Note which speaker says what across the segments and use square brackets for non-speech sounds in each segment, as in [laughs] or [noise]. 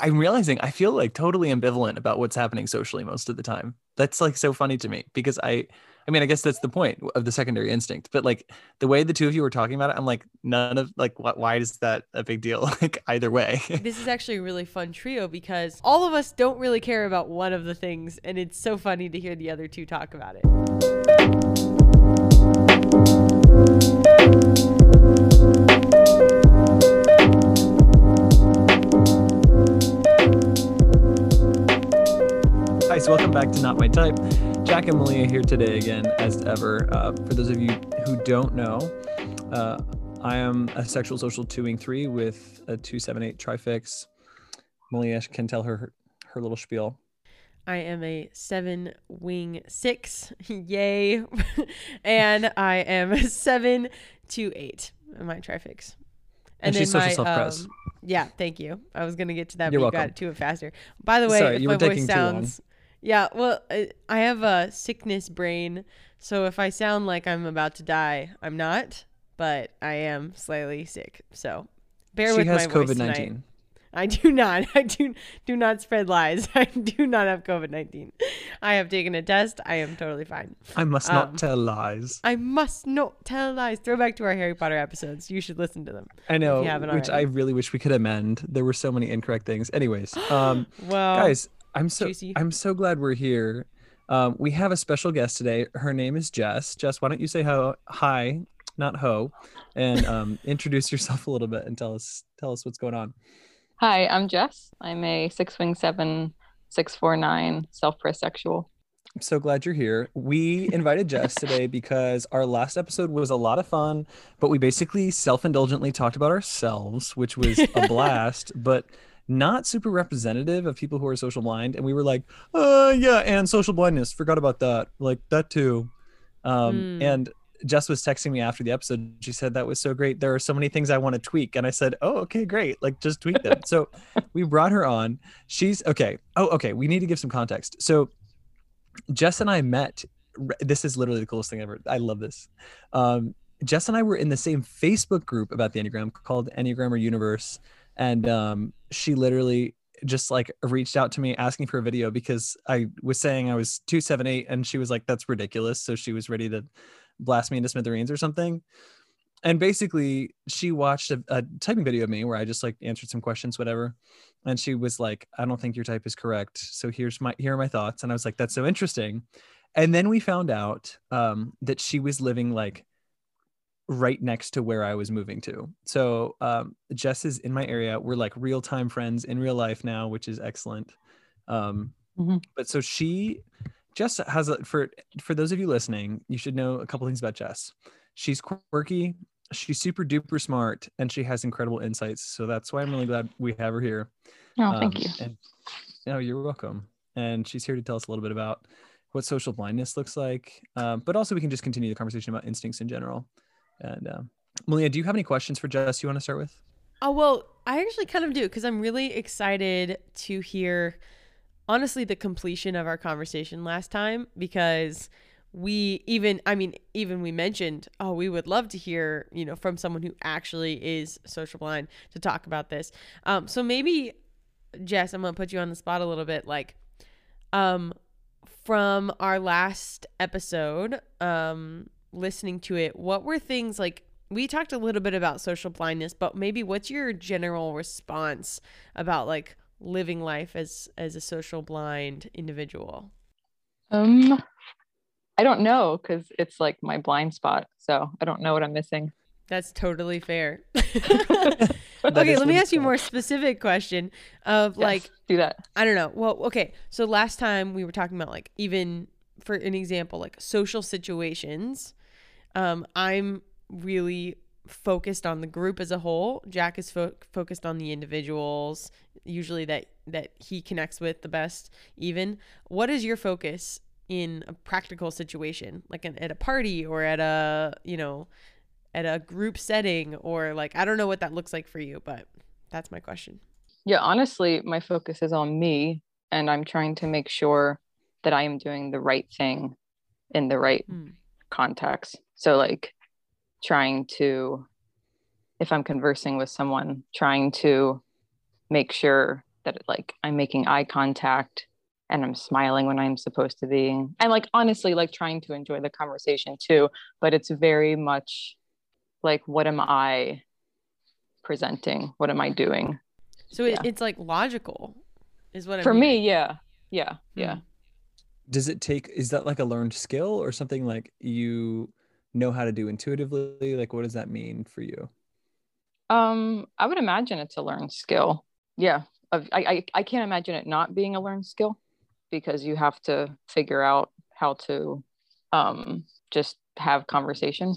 Speaker 1: I'm realizing I feel like totally ambivalent about what's happening socially most of the time. That's like so funny to me because I I mean, I guess that's the point of the secondary instinct. But like the way the two of you were talking about it, I'm like, none of like, why is that a big deal? [laughs] like either way. [laughs]
Speaker 2: this is actually a really fun trio because all of us don't really care about one of the things, and it's so funny to hear the other two talk about it.
Speaker 1: So welcome back to Not My Type. Jack and Malia here today again, as ever. Uh, for those of you who don't know, uh, I am a sexual social 2 3 with a 278 trifix. Malia can tell her her little spiel.
Speaker 2: I am a seven wing six, [laughs] yay, [laughs] and I am a seven two eight. My trifix.
Speaker 1: And, she's
Speaker 2: my,
Speaker 1: social self-pres.
Speaker 2: um, yeah, thank you. I was gonna get to that,
Speaker 1: You're
Speaker 2: but you got
Speaker 1: welcome.
Speaker 2: it to it faster. By the way,
Speaker 1: Sorry,
Speaker 2: if
Speaker 1: you
Speaker 2: my voice
Speaker 1: taking too long.
Speaker 2: sounds, yeah, well, I, I have a sickness brain, so if I sound like I'm about to die, I'm not, but I am slightly sick. So bear
Speaker 1: she
Speaker 2: with my voice She has
Speaker 1: COVID
Speaker 2: tonight.
Speaker 1: 19.
Speaker 2: I do [laughs] not. I do do not spread lies. [laughs] I do not have COVID nineteen. I have taken a test. I am totally fine.
Speaker 1: I must not
Speaker 2: Um,
Speaker 1: tell lies.
Speaker 2: I must not tell lies. Throw back to our Harry Potter episodes. You should listen to them.
Speaker 1: I know,
Speaker 2: haven't
Speaker 1: which I really wish we could amend. There were so many incorrect things. Anyways, [gasps] um,
Speaker 2: Well,
Speaker 1: guys, I'm so
Speaker 2: juicy.
Speaker 1: I'm so glad we're here. Um, we have a special guest today. Her name is Jess. Jess, why don't you say ho- hi, not ho, and um, [laughs] introduce yourself a little bit and tell us tell us what's going on.
Speaker 3: Hi, I'm Jess. I'm a six wing seven, six four nine self press sexual.
Speaker 1: I'm so glad you're here. We invited Jess [laughs] today because our last episode was a lot of fun, but we basically self-indulgently talked about ourselves, which was a [laughs] blast, but not super representative of people who are social blind. And we were like, uh yeah, and social blindness. Forgot about that. Like that too. Um,
Speaker 2: Hmm.
Speaker 1: and Jess was texting me after the episode. She said that was so great. There are so many things I want to tweak. And I said, Oh, okay, great. Like just tweak them. so [laughs] we brought her on. She's okay. Oh, okay. We need to give some context. So Jess and I met. This is literally the coolest thing ever. I love this. Um, Jess and I were in the same Facebook group about the Enneagram called Enneagrammer Universe. And um, she literally just like reached out to me asking for a video because I was saying I was 278 and she was like, that's ridiculous. So she was ready to blast me into smithereens or something. And basically, she watched a, a typing video of me where I just like answered some questions, whatever. And she was like, I don't think your type is correct. So here's my here are my thoughts. And I was like, that's so interesting. And then we found out um, that she was living like right next to where I was moving to. So um, Jess is in my area. We're like real time friends in real life now, which is excellent. Um,
Speaker 3: Mhm.
Speaker 1: But so she, Jess has a, for for those of you listening, you should know a couple things about Jess. She's quirky. She's super duper smart, and she has incredible insights. So that's why I'm really glad we have her here.
Speaker 3: Oh, thank
Speaker 1: Um,
Speaker 3: you.
Speaker 1: And no, you're welcome. And she's here to tell us a little bit about what social blindness looks like, um, but also we can just continue the conversation about instincts in general. And um, Malia, do you have any questions for Jess you want to start with?
Speaker 2: Oh well, I actually kind of do because I'm really excited to hear honestly the completion of our conversation last time because we even I mean even we mentioned oh we would love to hear you know from someone who actually is social blind to talk about this. Um so maybe Jess, I'm to put you on the spot a little bit like um from our last episode um listening to it what were things like we talked a little bit about social blindness but maybe what's your general response about like living life as as a social blind individual
Speaker 3: Um, I don't know because it's like my blind spot, so I don't know what I'm missing.
Speaker 2: that's totally fair [laughs] [laughs] okay let me ask you a more specific question of
Speaker 3: Yes,
Speaker 2: like
Speaker 3: do that.
Speaker 2: I don't know. Well, okay. So last time we were talking about like even for an example, like social situations. Um, I'm really focused on the group as a whole. Jack is fo- focused on the individuals, usually that that he connects with the best. Even what is your focus in a practical situation, like an, at a party or at a you know at a group setting, or like I don't know what that looks like for you, but that's my question.
Speaker 3: Yeah, honestly, my focus is on me, and I'm trying to make sure that I am doing the right thing in the right
Speaker 2: Hmm.
Speaker 3: Context. So, like, trying to, if I'm conversing with someone, trying to make sure that like I'm making eye contact and I'm smiling when I'm supposed to be. And like honestly, like trying to enjoy the conversation too. But it's very much like, what am I presenting? What am I doing?
Speaker 2: So it, it's like logical, is what
Speaker 3: For
Speaker 2: I'm
Speaker 3: me, yeah. Yeah. Yeah.
Speaker 2: Hmm.
Speaker 1: Does it take? Is that like a learned skill or something like you know how to do intuitively? Like, what does that mean for you?
Speaker 3: Um, I would imagine it's a learned skill. Yeah. I, I, I can't imagine it not being a learned skill because you have to figure out how to um just have conversation.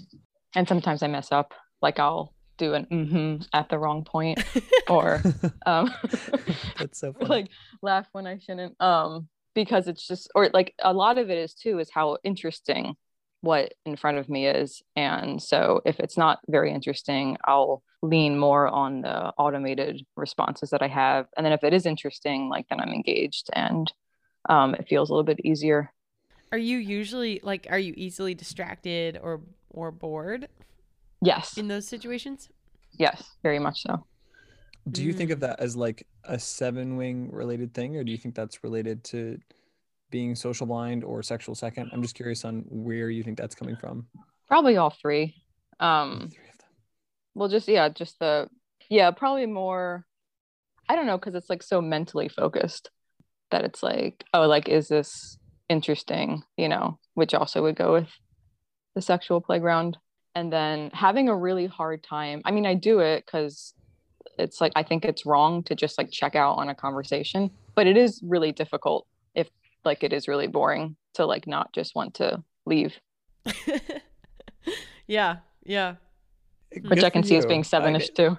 Speaker 3: And sometimes I mess up. Like I'll do an mm-hmm at the wrong point [laughs] or um [laughs]
Speaker 1: That's so [laughs] funny.
Speaker 3: like laugh when I shouldn't. Um, because it's just or like a lot of it is too is how interesting what in front of me is. And so if it's not very interesting, I'll lean more on the automated responses that I have. And then if it is interesting, like then I'm engaged and um it feels a little bit easier.
Speaker 2: Are you usually like are you easily distracted or or bored
Speaker 3: Yes.
Speaker 2: in those situations?
Speaker 3: Yes, very much so.
Speaker 1: Do you think of
Speaker 2: Mm.
Speaker 1: that as like a seven wing related thing, or do you think that's related to being social blind or sexual second? I'm just curious on where you think that's coming from.
Speaker 3: Probably all three. Um
Speaker 1: three of them.
Speaker 3: well just yeah just the yeah probably more i don't know because it's like so mentally focused that it's like oh like is this interesting you know which also would go with the sexual playground and then having a really hard time i mean i do it because it's like i think it's wrong to just like check out on a conversation but it is really difficult if like it is really boring to like not just want to leave [laughs]
Speaker 2: yeah, yeah.
Speaker 3: which
Speaker 1: Good
Speaker 3: i can
Speaker 1: for
Speaker 3: see as
Speaker 1: you.
Speaker 3: being
Speaker 1: I-
Speaker 3: seven-ish too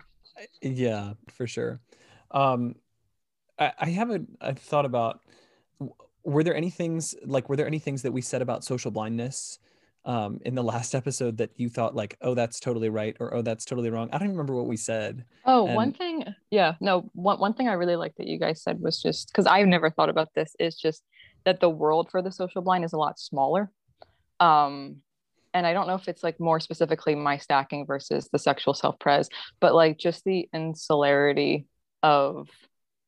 Speaker 1: Yeah, for sure. Um, I, I haven't. I've thought about. Were there any things like? Were there any things that we said about social blindness, um, in the last episode that you thought like, oh, that's totally right, or oh, that's totally wrong? I don't remember what we said.
Speaker 3: Oh, one
Speaker 1: And-
Speaker 3: thing, yeah, no, one, one thing I really like that you guys said was just because I've never thought about this is just that the world for the social blind is a lot smaller. Um, and I don't know if it's like more specifically my stacking versus the sexual self pres, but like just the insularity of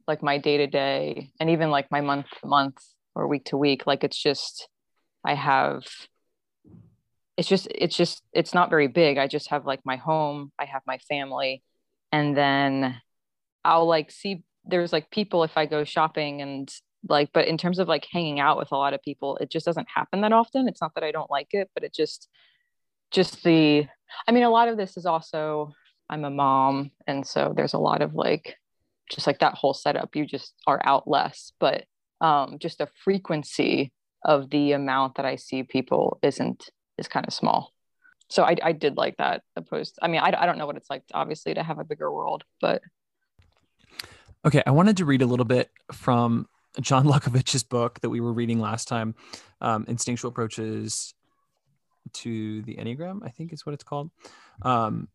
Speaker 3: like my day to day and even like my month to month or week to week. Like it's just, I have, it's just, it's just, it's not very big. I just have like my home, I have my family, and then I'll like see there's like people if I go shopping and like but in terms of like hanging out with a lot of people it just doesn't happen that often it's not that I don't like it but it just just the I mean a lot of this is also I'm a mom and so there's a lot of like just like that whole setup you just are out less but um just the frequency of the amount that I see people isn't is kind of small so I, I did like that opposed i mean I, I don't know what it's like obviously to have a bigger world but
Speaker 1: Okay, I wanted to read a little bit from John [laughs] Luckovich's book that we were reading last time, um, Instinctual Approaches to the Enneagram, I think is what it's called. Um,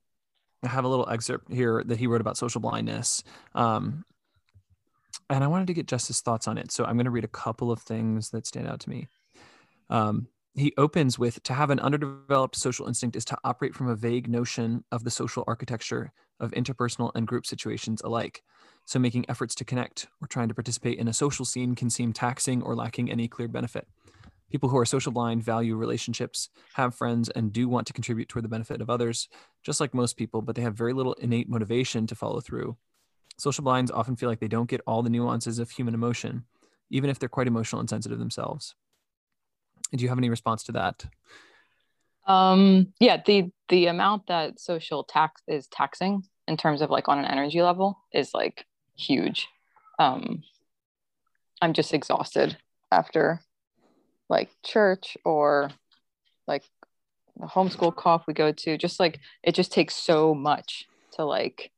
Speaker 1: I have a little excerpt here that he wrote about social blindness. Um, and I wanted to get Justice's thoughts on it. So I'm going to read a couple of things that stand out to me. Um, he opens with To have an underdeveloped social instinct is to operate from a vague notion of the social architecture of interpersonal and group situations alike. So making efforts to connect or trying to participate in a social scene can seem taxing or lacking any clear benefit. People who are social blind value relationships, have friends, and do want to contribute toward the benefit of others, just like most people, but they have very little innate motivation to follow through. Social blinds often feel like they don't get all the nuances of human emotion, even if they're quite emotional and sensitive themselves. Do you have any response to that?
Speaker 3: um yeah the the amount that social tax is taxing in terms of like on an energy level is like huge. Um i'm just exhausted after like church or like the homeschool co-op we go to. Just like it just takes so much to like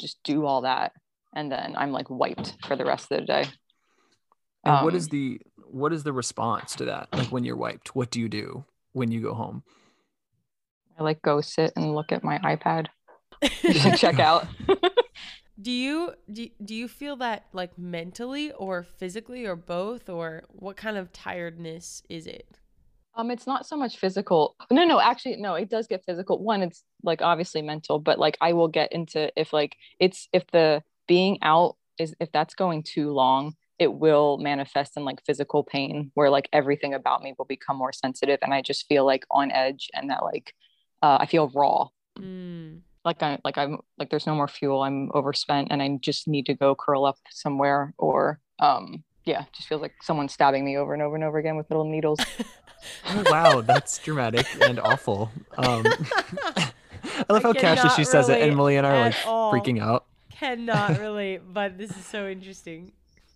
Speaker 3: just do all that. And then i'm like wiped for the rest of the day.
Speaker 1: And what
Speaker 3: Um,
Speaker 1: is the what is the response to that? Like when you're wiped, what do you do when you go home?
Speaker 3: i like go sit and look at my ipad [laughs] just like check out [laughs]
Speaker 2: Do you do, do you feel that like mentally or physically or both or what kind of tiredness is it?
Speaker 3: Um, it's not so much physical. No, no, actually, no, it does get physical. One, it's like obviously mental, but like I will get into if like it's if the being out is if that's going too long it will manifest in like physical pain where like everything about me will become more sensitive and i just feel like on edge and that like uh, i feel raw
Speaker 2: Mm.
Speaker 3: like i like i'm like there's no more fuel i'm overspent and i just need to go curl up somewhere or um yeah just feels like someone's stabbing me over and over and over again with little needles [laughs]
Speaker 1: Oh, wow, that's dramatic and awful. Um, [laughs] I love
Speaker 2: I
Speaker 1: how casually she says it, and
Speaker 2: relate
Speaker 1: Emily and I are like
Speaker 2: all.
Speaker 1: freaking out.
Speaker 2: Cannot relate, but this is so interesting.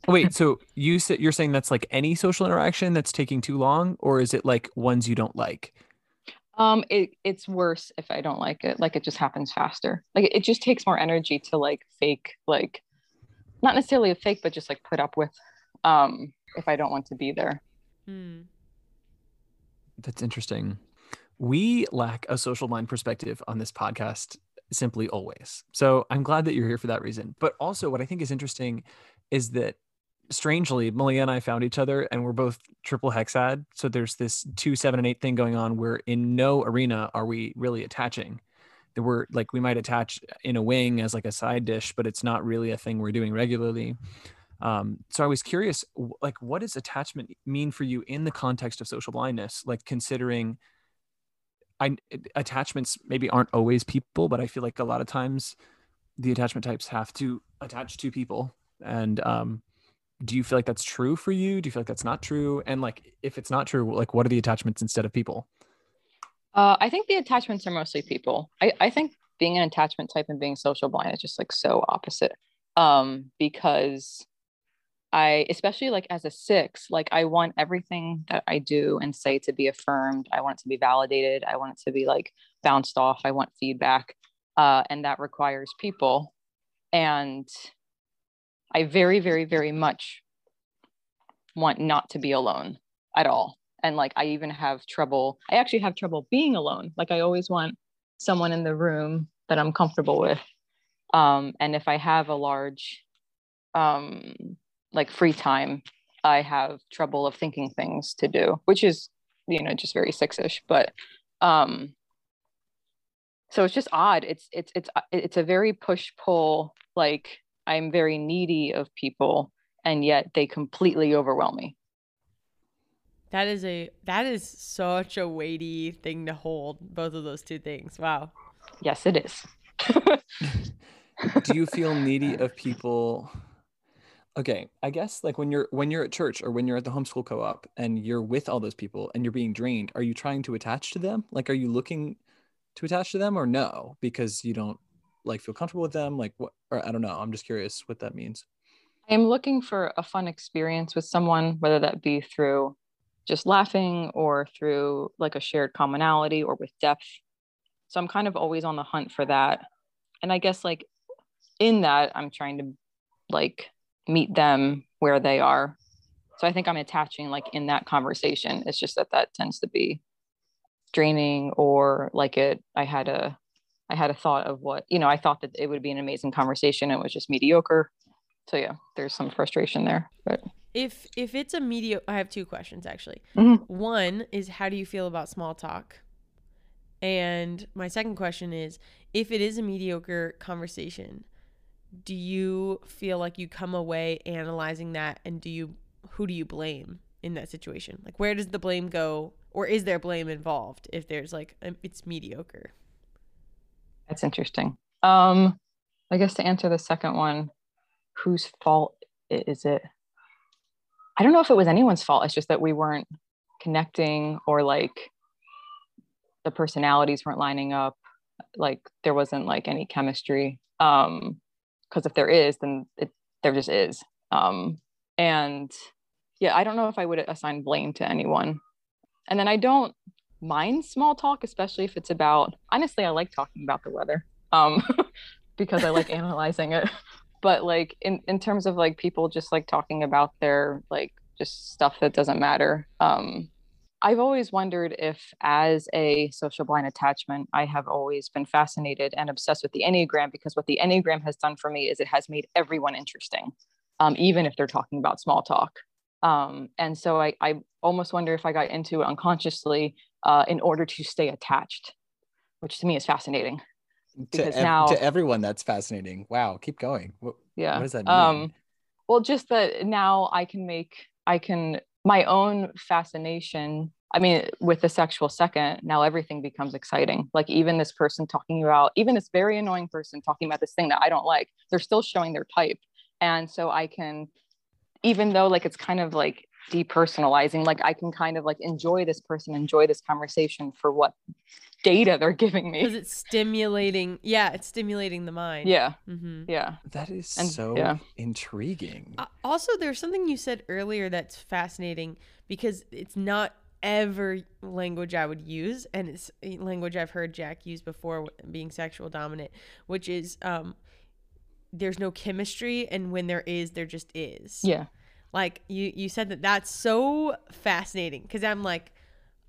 Speaker 1: Wait, so you said you're saying that's like any social interaction that's taking too long, or is it like ones you don't like?
Speaker 3: um it it's worse if i don't like it like it just happens faster like it just takes more energy to like fake like not necessarily a fake but just like put up with um if i don't want to be there
Speaker 2: Mm.
Speaker 1: That's interesting. We lack a social mind perspective on this podcast simply always. So I'm glad that you're here for that reason. But also, what I think is interesting is that strangely, Malia and I found each other and we're both triple hexad. So there's this two, seven, and eight thing going on where in no arena are we really attaching. That we're like, we might attach in a wing as like a side dish, but it's not really a thing we're doing regularly. Um, so I was curious, like, what does attachment mean for you in the context of social blindness? Like, considering I attachments maybe aren't always people, but I feel like a lot of times the attachment types have to attach to people. And um, do you feel like that's true for you? Do you feel like that's not true? And like, if it's not true, like, what are the attachments instead of people?
Speaker 3: uh i think the attachments are mostly people i i think being an attachment type and being social blind is just like so opposite um because I, especially like as a six, like I want everything that I do and say to be affirmed. I want it to be validated. I want it to be like bounced off. I want feedback. Uh, and that requires people. And I very, very, very much want not to be alone at all. And like I even have trouble, I actually have trouble being alone. Like I always want someone in the room that I'm comfortable with. Um, and if I have a large um like free time i have trouble of thinking things to do which is you know just very six-ish but um so it's just odd it's it's it's it's a very push pull like i'm very needy of people and yet they completely overwhelm me
Speaker 2: That is a that is such a weighty thing to hold. Both of those two things. Wow.
Speaker 3: yes it is
Speaker 1: do you feel [laughs] needy of people okay i guess like when you're when you're at church or when you're at the homeschool co-op and you're with all those people and you're being drained are you trying to attach to them like are you looking to attach to them or no because you don't like feel comfortable with them like what or i don't know i'm just curious what that means.
Speaker 3: I'm looking for a fun experience with someone whether that be through just laughing or through like a shared commonality or with depth. So i'm kind of always on the hunt for that. And i guess like in that i'm trying to like meet them where they are. So i think i'm attaching like in that conversation. It's just that that tends to be draining or like it i had a i had a thought of what you know i thought that it would be an amazing conversation it was just mediocre so yeah there's some frustration there but
Speaker 2: If if it's a mediocre, I have two questions actually.
Speaker 3: Mhm.
Speaker 2: One is how do you feel about small talk? And my second question is if it is a mediocre conversation, do you feel like you come away analyzing that and do you who do you blame in that situation? Like where does the blame go or is there blame involved if there's like um, it's mediocre?
Speaker 3: That's interesting. Um, I guess to answer the second one, whose fault is it? I don't know if it was anyone's fault. It's just that we weren't connecting or like the personalities weren't lining up. Like there wasn't like any chemistry. Um, because if there is, then it there just is. Um, and yeah, I don't know if I would assign blame to anyone. And then I don't mind small talk, especially if it's about honestly, I like talking about the weather. Um, [laughs] because I like analyzing it. But like in, in terms of like people just like talking about their like just stuff that doesn't matter. Um, I've always wondered if as a social blind attachment, I have always been fascinated and obsessed with the Enneagram because what the Enneagram has done for me is it has made everyone interesting, um, even if they're talking about small talk. Um, and so I, I almost wonder if I got into it unconsciously uh, in order to stay attached, which to me is fascinating.
Speaker 1: to, ev-
Speaker 3: now
Speaker 1: to everyone that's fascinating. Wow keep going. What,
Speaker 3: yeah
Speaker 1: what does that mean?
Speaker 3: um well just that now i can make i can my own fascination i mean with the sexual second now everything becomes exciting. Like even this person talking about even this very annoying person talking about this thing that i don't like they're still showing their type. And so i can even though like it's kind of like depersonalizing like i can kind of like enjoy this person enjoy this conversation for what data they're giving me.
Speaker 2: because it's stimulating. Yeah, it's stimulating the mind.
Speaker 3: yeah
Speaker 2: Mm-hmm.
Speaker 3: yeah
Speaker 1: that is
Speaker 3: and-
Speaker 1: so
Speaker 3: yeah.
Speaker 1: intriguing
Speaker 2: Uh, also, there's something you said earlier that's fascinating because it's not ever language I would use, and it's a language I've heard Jack use before, being sexual dominant, which is um, there's no chemistry, and when there is, there just is.
Speaker 3: yeah
Speaker 2: Like you, you said that that's so fascinating because I'm like,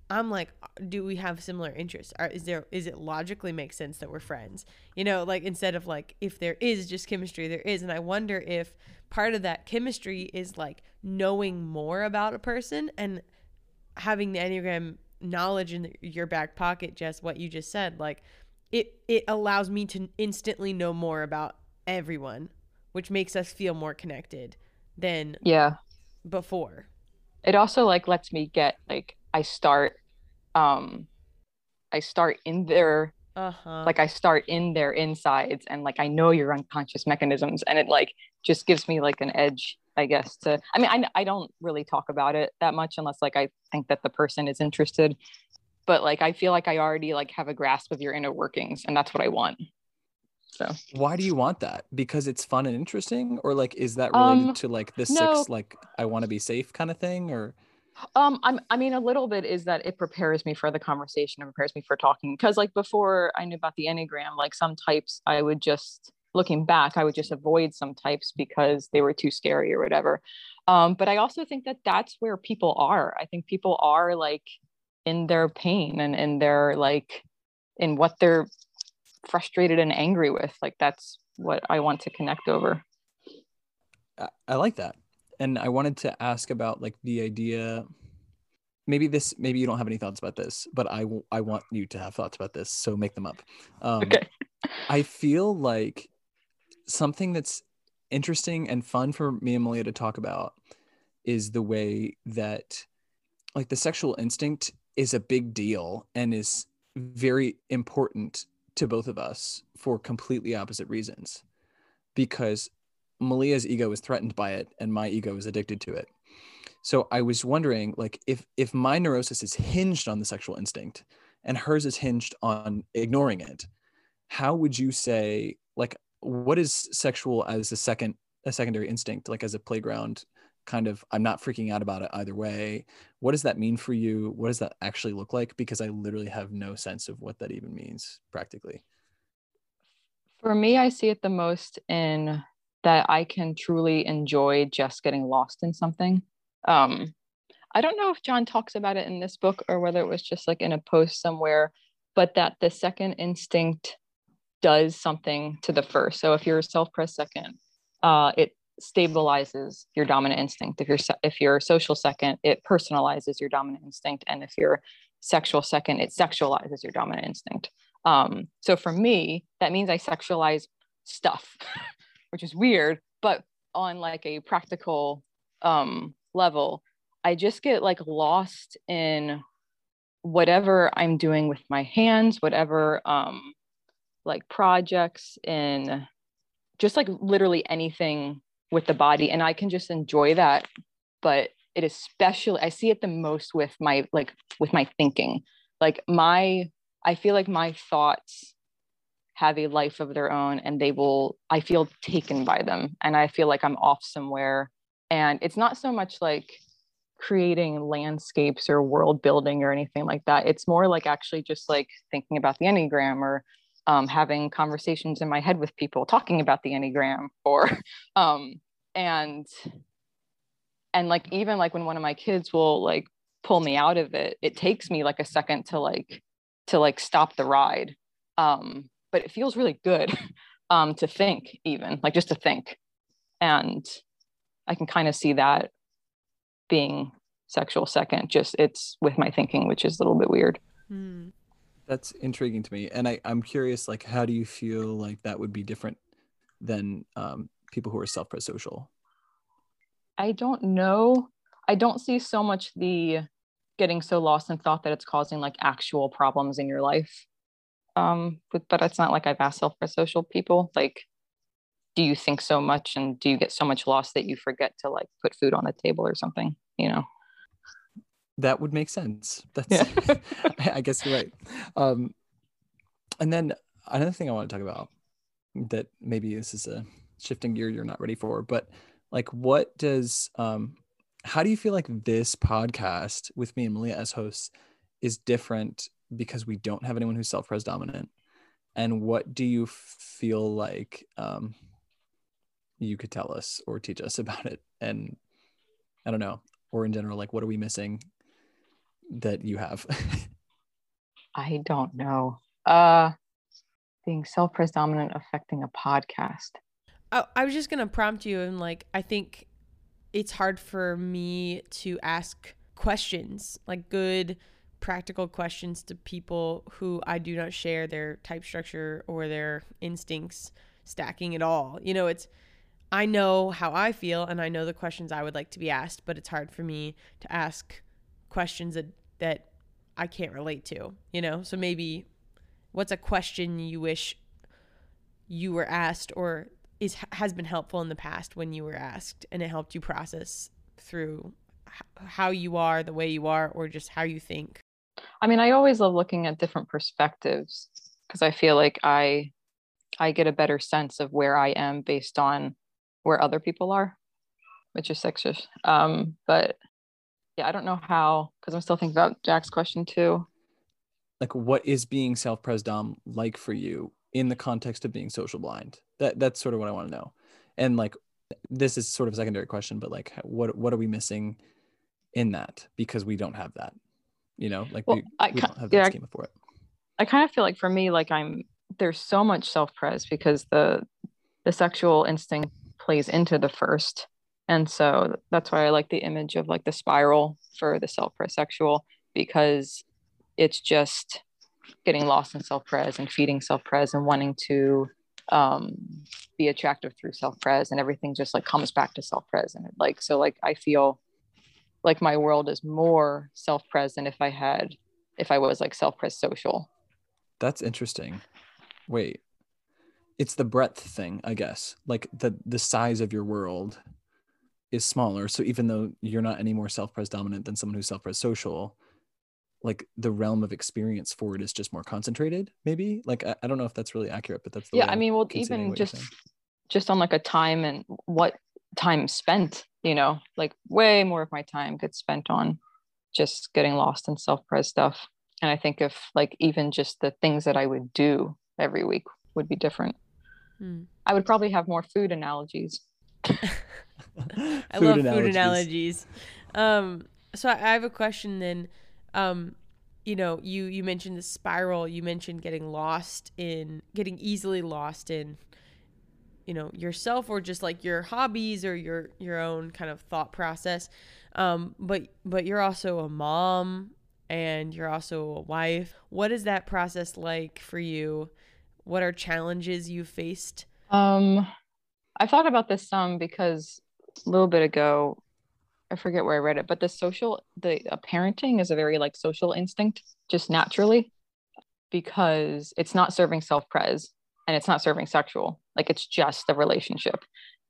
Speaker 2: I'm like, do we have similar interests? Are, is there is it logically make sense that we're friends? You know, like instead of like if there is just chemistry, there is, and I wonder if part of that chemistry is like knowing more about a person and having the enneagram knowledge in your back pocket. Just what you just said, like it it allows me to instantly know more about everyone, which makes us feel more connected than
Speaker 3: yeah
Speaker 2: before.
Speaker 3: it also like lets me get like i start um i start in their
Speaker 2: Uh huh.
Speaker 3: like i start in their insides and like i know your unconscious mechanisms and it like just gives me like an edge i guess to i mean i, I don't really talk about it that much unless like i think that the person is interested but like i feel like i already like have a grasp of your inner workings and that's what i want so
Speaker 1: why do you want that because it's fun and interesting or like is that related
Speaker 3: Um,
Speaker 1: to like the
Speaker 3: no.
Speaker 1: six like i want to be safe kind of thing or
Speaker 3: Um, I'm, I mean, a little bit is that it prepares me for the conversation, it prepares me for talking. Because, like, before I knew about the Enneagram, like, some types I would just, looking back, I would just avoid some types because they were too scary or whatever. Um, but I also think that that's where people are. I think people are like in their pain and in their, like, in what they're frustrated and angry with. Like, that's what I want to connect over.
Speaker 1: I, like that and i wanted to ask about like the idea maybe this maybe you don't have any thoughts about this but i w- i want you to have thoughts about this so make them up um,
Speaker 3: Okay. [laughs]
Speaker 1: i feel like something that's interesting and fun for me and malia to talk about is the way that like the sexual instinct is a big deal and is very important to both of us for completely opposite reasons because Malia's ego is threatened by it and my ego is addicted to it. So I was wondering like if if my neurosis is hinged on the sexual instinct and hers is hinged on ignoring it, how would you say like what is sexual as a second a secondary instinct like as a playground kind of I'm not freaking out about it either way. What does that mean for you? What does that actually look like because I literally have no sense of what that even means practically.
Speaker 3: For me, I see it the most in that I can truly enjoy just getting lost in something. Um, I don't know if John talks about it in this book or whether it was just like in a post somewhere, but that the second instinct does something to the first. So if you're a self-pressed second, uh, it stabilizes your dominant instinct. If you're if you're social second, it personalizes your dominant instinct, and if you're sexual second, it sexualizes your dominant instinct. Um, so for me, that means I sexualize stuff, [laughs] which is weird, but on like a practical um, level, I just get like lost in whatever I'm doing with my hands, whatever um, like projects in just like literally anything with the body. And I can just enjoy that. But it especially, I see it the most with my like with my thinking. Like my I feel like my thoughts have a life of their own and they will, I feel taken by them. And I feel like I'm off somewhere. And it's not so much like creating landscapes or world building or anything like that. It's more like actually just like thinking about the Enneagram or um, having conversations in my head with people talking about the Enneagram or, [laughs] um, and, and like even like when one of my kids will like pull me out of it, it takes me like a second to like to like stop the ride. Um but it feels really good [laughs] um to think even like just to think. And i can kind of see that being sexual second just it's with my thinking which is a little bit weird.
Speaker 2: Hmm.
Speaker 1: That's intriguing to me. And I, I'm curious, like, how do you feel like that would be different than um, people who are self-pres social?
Speaker 3: I don't know. I don't see so much the getting so lost in thought that it's causing like actual problems in your life. Um, but, but it's not like I've asked self-pres social people, like, do you think so much and do you get so much lost that you forget to like put food on the table or something, you know?
Speaker 1: That would make sense. That's,
Speaker 3: Yeah. [laughs]
Speaker 1: I guess you're right. Um, and then another thing I want to talk about that maybe this is a shifting gear you're not ready for, but like, what does, um, how do you feel like this podcast with me and Malia as hosts is different because we don't have anyone who's self-pres dominant? And what do you feel like um, you could tell us or teach us [laughs] about it? And I don't know, or in general, like, what are we missing that you have? [laughs]
Speaker 3: I don't know. Uh, being self-pres affecting a podcast.
Speaker 2: Oh, I was just gonna prompt you and like I think it's hard for me to ask questions like good practical questions to people who I do not share their type structure or their instincts stacking at all. You know, it's I know how I feel and I know the questions I would like to be asked, but it's hard for me to ask questions that that I can't relate to, you know? So maybe what's a question you wish you were asked or is has been helpful in the past when you were asked and it helped you process through how you are, the way you are or just how you think.
Speaker 3: I mean, I always love looking at different perspectives because I feel like I I get a better sense of where I am based on where other people are, which is sexist. Um, but yeah, I don't know how because I'm still thinking about Jack's question too.
Speaker 1: like, what is being self-pres dom like for you in the context of being social blind? That that's sort of what I want to know. And like, this is sort of a secondary question, but like, what what are we missing in that because we don't have that? You know, like
Speaker 3: Well,
Speaker 1: we,
Speaker 3: I
Speaker 1: we don't have that
Speaker 3: yeah,
Speaker 1: schema for it.
Speaker 3: I kind of feel like for me, like I'm there's so much self-pres because the the sexual instinct plays into the first. And so that's why I like the image of like the spiral for the self-presexual because it's just getting lost in self-pres and feeding self-pres and wanting to um be attractive through self-pres and everything just like comes back to self-pres and like so like I feel like my world is more self-pres than if I had if I was like self-pres social.
Speaker 1: That's interesting. Wait, it's the breadth thing, I guess. Like the the size of your world is smaller. So even though you're not any more self-pres dominant than someone who's self-pres social, like the realm of experience for it is just more concentrated. Maybe like I, I don't know if that's really accurate, but that's the
Speaker 3: yeah
Speaker 1: way
Speaker 3: i mean well
Speaker 1: conceiving
Speaker 3: even just just on like a time and what time spent you know like way more of my time gets spent on just getting lost in self-pres stuff and i think if like even just the things that i would do every week would be different
Speaker 2: Hmm.
Speaker 3: i would probably have more food analogies [laughs] [laughs]
Speaker 2: I love food analogies. Um, so I I have a question then. Um, you know, you you mentioned the spiral. You mentioned getting lost in, getting easily lost in, you know, yourself or just like your hobbies or your your own kind of thought process. Um, but but you're also a mom and you're also a wife. What is that process like for you? What are challenges you faced?
Speaker 3: Um, I thought about this some because a little bit ago, I forget where I read it, but the social, the uh, parenting is a very like social instinct, just naturally, because it's not serving self-pres and it's not serving sexual, like it's just the relationship.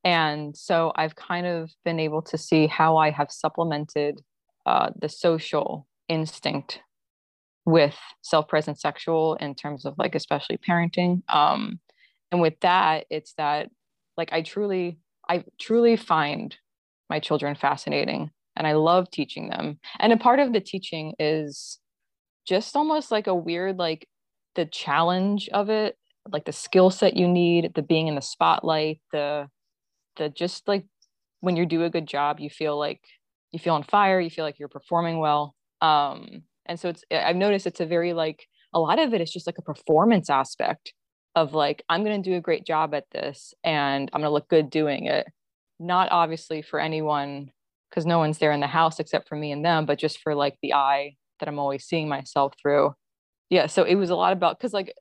Speaker 3: And so I've kind of been able to see how I have supplemented uh, the social instinct with self-present sexual in terms of like especially parenting. Um, and with that, it's that like I truly, I truly find my children fascinating and I love teaching them. And a part of the teaching is just almost like a weird, like the challenge of it, like the skill set you need, the being in the spotlight, the, the just like when you do a good job, you feel like you feel on fire, you feel like you're performing well. Um, and so it's, I've noticed it's a very like, a lot of it is just like a performance aspect of like i'm going to do a great job at this and i'm going to look good doing it not obviously for anyone because no one's there in the house except for me and them but just for like the eye that i'm always seeing myself through yeah so it was a lot about because like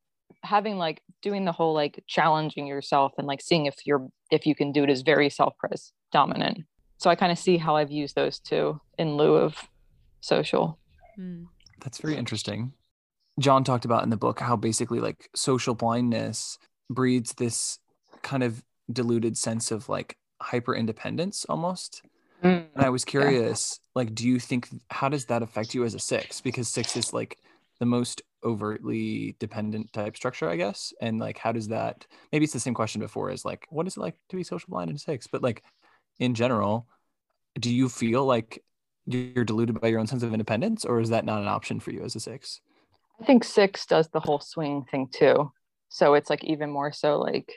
Speaker 3: having like doing the whole like challenging yourself and like seeing if you're if you can do it is very self-pres dominant so i kind of see how i've used those two in lieu of social
Speaker 2: Mm.
Speaker 1: That's very interesting. John talked about in the book how basically like social blindness breeds this kind of diluted sense of like hyper independence almost.
Speaker 3: Mm.
Speaker 1: And I was curious, like, do you think how does that affect you as a six? Because six is like the most overtly dependent type structure, I guess. And like, how does that? Maybe it's the same question before as like, what is it like to be social blind in six? But like, in general, do you feel like you're deluded by your own sense of independence, or is that not an option for you as a six?
Speaker 3: I think six does the whole swinging thing too. So it's like even more so like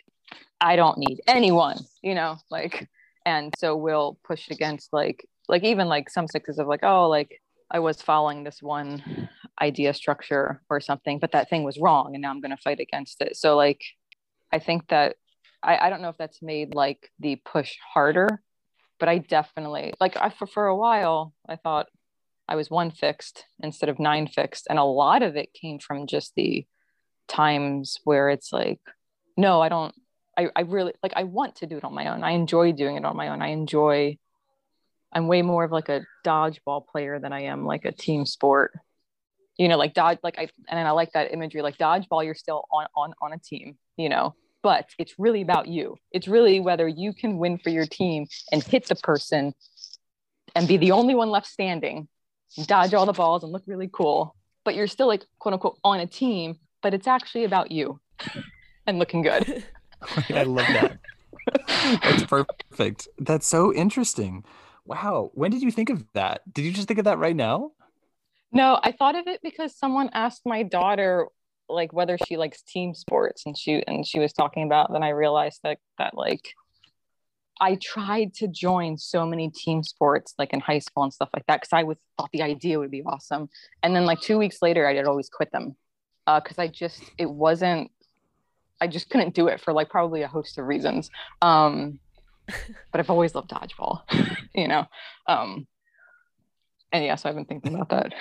Speaker 3: I don't need anyone, you know, like and so we'll push against like like even like some sixes of like, oh, like I was following this one idea structure or something, but that thing was wrong and now I'm gonna fight against it. So like I think that I, I don't know if that's made like the push harder, but I definitely like I for, for a while I thought I was one fixed instead of nine fixed. And a lot of it came from just the times where it's like, no, I don't, I, I really like, I want to do it on my own. I enjoy doing it on my own. I enjoy, I'm way more of like a dodgeball player than I am like a team sport. You know, like dodge, like I, and I like that imagery, like dodgeball, you're still on, on, on a team, you know, but it's really about you. It's really whether you can win for your team and hit the person and be the only one left standing dodge all the balls and look really cool, but you're still like quote unquote on a team, but it's actually about you and looking good. [laughs] [laughs]
Speaker 1: I love that. That's perfect. That's so interesting. Wow. When did you think of that? Did you just think of that right now?
Speaker 3: No, I thought of it because someone asked my daughter like whether she likes team sports and she and she was talking about then I realized that that like I tried to join so many team sports like in high school and stuff like that because I would thought the idea would be awesome. And then like two weeks later, I did always quit them because uh, I just it wasn't. I just couldn't do it for like probably a host of reasons. Um, [laughs] but I've always loved dodgeball, [laughs] you know. Um, and yeah, so I've been thinking about that.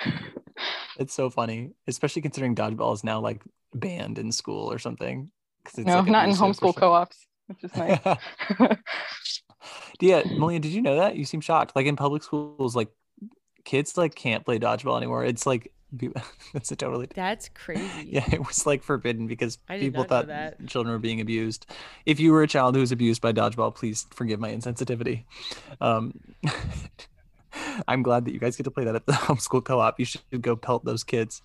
Speaker 3: [laughs]
Speaker 1: it's so funny, especially considering dodgeball is now like banned in school or something.
Speaker 3: no,
Speaker 1: like
Speaker 3: not in homeschool co-ops which is nice.
Speaker 1: yeah, Malia, did you know that? You seem shocked. Like in public schools, like kids like can't play dodgeball anymore. It's like [laughs] that's a totally
Speaker 2: that's crazy. [laughs]
Speaker 1: Yeah, it was like forbidden because people thought
Speaker 2: that.
Speaker 1: children were being abused. If you were a child who was abused by dodgeball, please forgive my insensitivity. Um, [laughs] I'm glad that you guys get to play that at the homeschool co-op. You should go pelt those kids.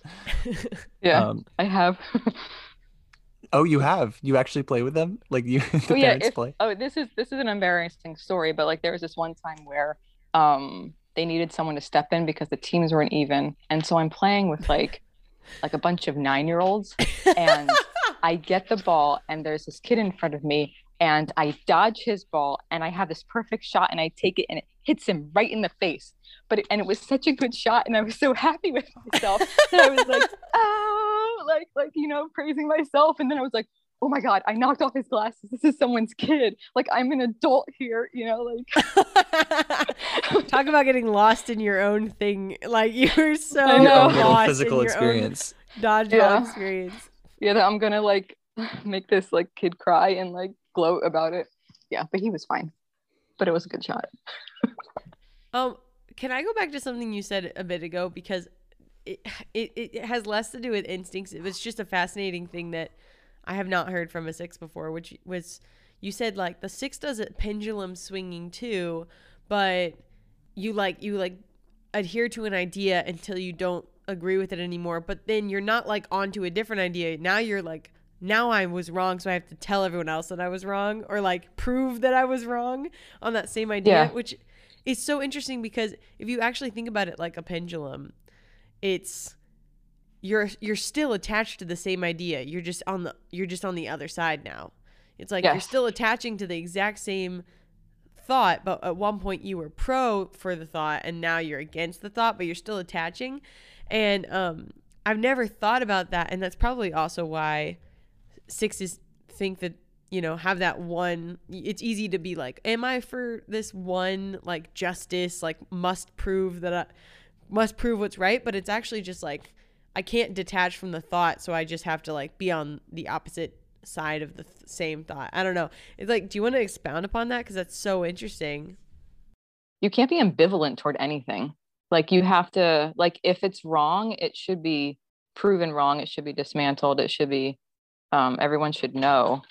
Speaker 3: yeah, um, I have.
Speaker 1: Oh, you have? You actually play with them? Like you [laughs] the
Speaker 3: oh, yeah,
Speaker 1: parents
Speaker 3: if,
Speaker 1: play?
Speaker 3: Oh, this is this is an embarrassing story, but like there was this one time where um they needed someone to step in because the teams weren't even. And so I'm playing with like [laughs] like a bunch of 9-year-olds and [laughs] I get the ball and there's this kid in front of me and I dodge his ball and I have this perfect shot and I take it and it hits him right in the face. But it, and it was such a good shot and I was so happy with myself that I was like, oh, [laughs] like like you know, praising myself. And then I was like, oh my god, I knocked off his glasses. This is someone's kid. Like I'm an adult here, you know,
Speaker 2: like [laughs] talk about getting lost in your own thing. Like you were so
Speaker 1: lost physical in your experience.
Speaker 2: dodgeball yeah. experience.
Speaker 3: Yeah, that I'm gonna like [sighs] make this like kid cry and like gloat about it. Yeah, but he was fine. But it was a good shot. [laughs]
Speaker 2: um, can I go back to something you said a bit ago because [sighs] it, it it has less to do with instincts. It was just a fascinating thing that I have not heard from a six before, which was you said like the six does it pendulum swinging too, but you like you like adhere to an idea until you don't agree with it anymore. But then you're not like onto a different idea. Now you're like now I was wrong, so I have to tell everyone else that I was wrong or like prove that I was wrong on that same idea, yeah. which is so interesting because if you actually think about it like a pendulum, it's you're you're still attached to the same idea. You're just on the you're just on the other side now. It's like yes. you're still attaching to the exact same thought, but at one point you were pro for the thought and now you're against the thought, but you're still attaching. And um I've never thought about that and that's probably also why sixes think that you know have that one it's easy to be like am i for this one like justice like must prove that i must prove what's right but it's actually just like I can't detach from the thought, so I just have to like be on the opposite side of the th- same thought. I don't know. It's like, do you want to expound upon that because that's so interesting?
Speaker 3: You can't be ambivalent toward anything. Like you have to like if it's wrong, it should be proven wrong. It should be dismantled. It should be um, everyone should know.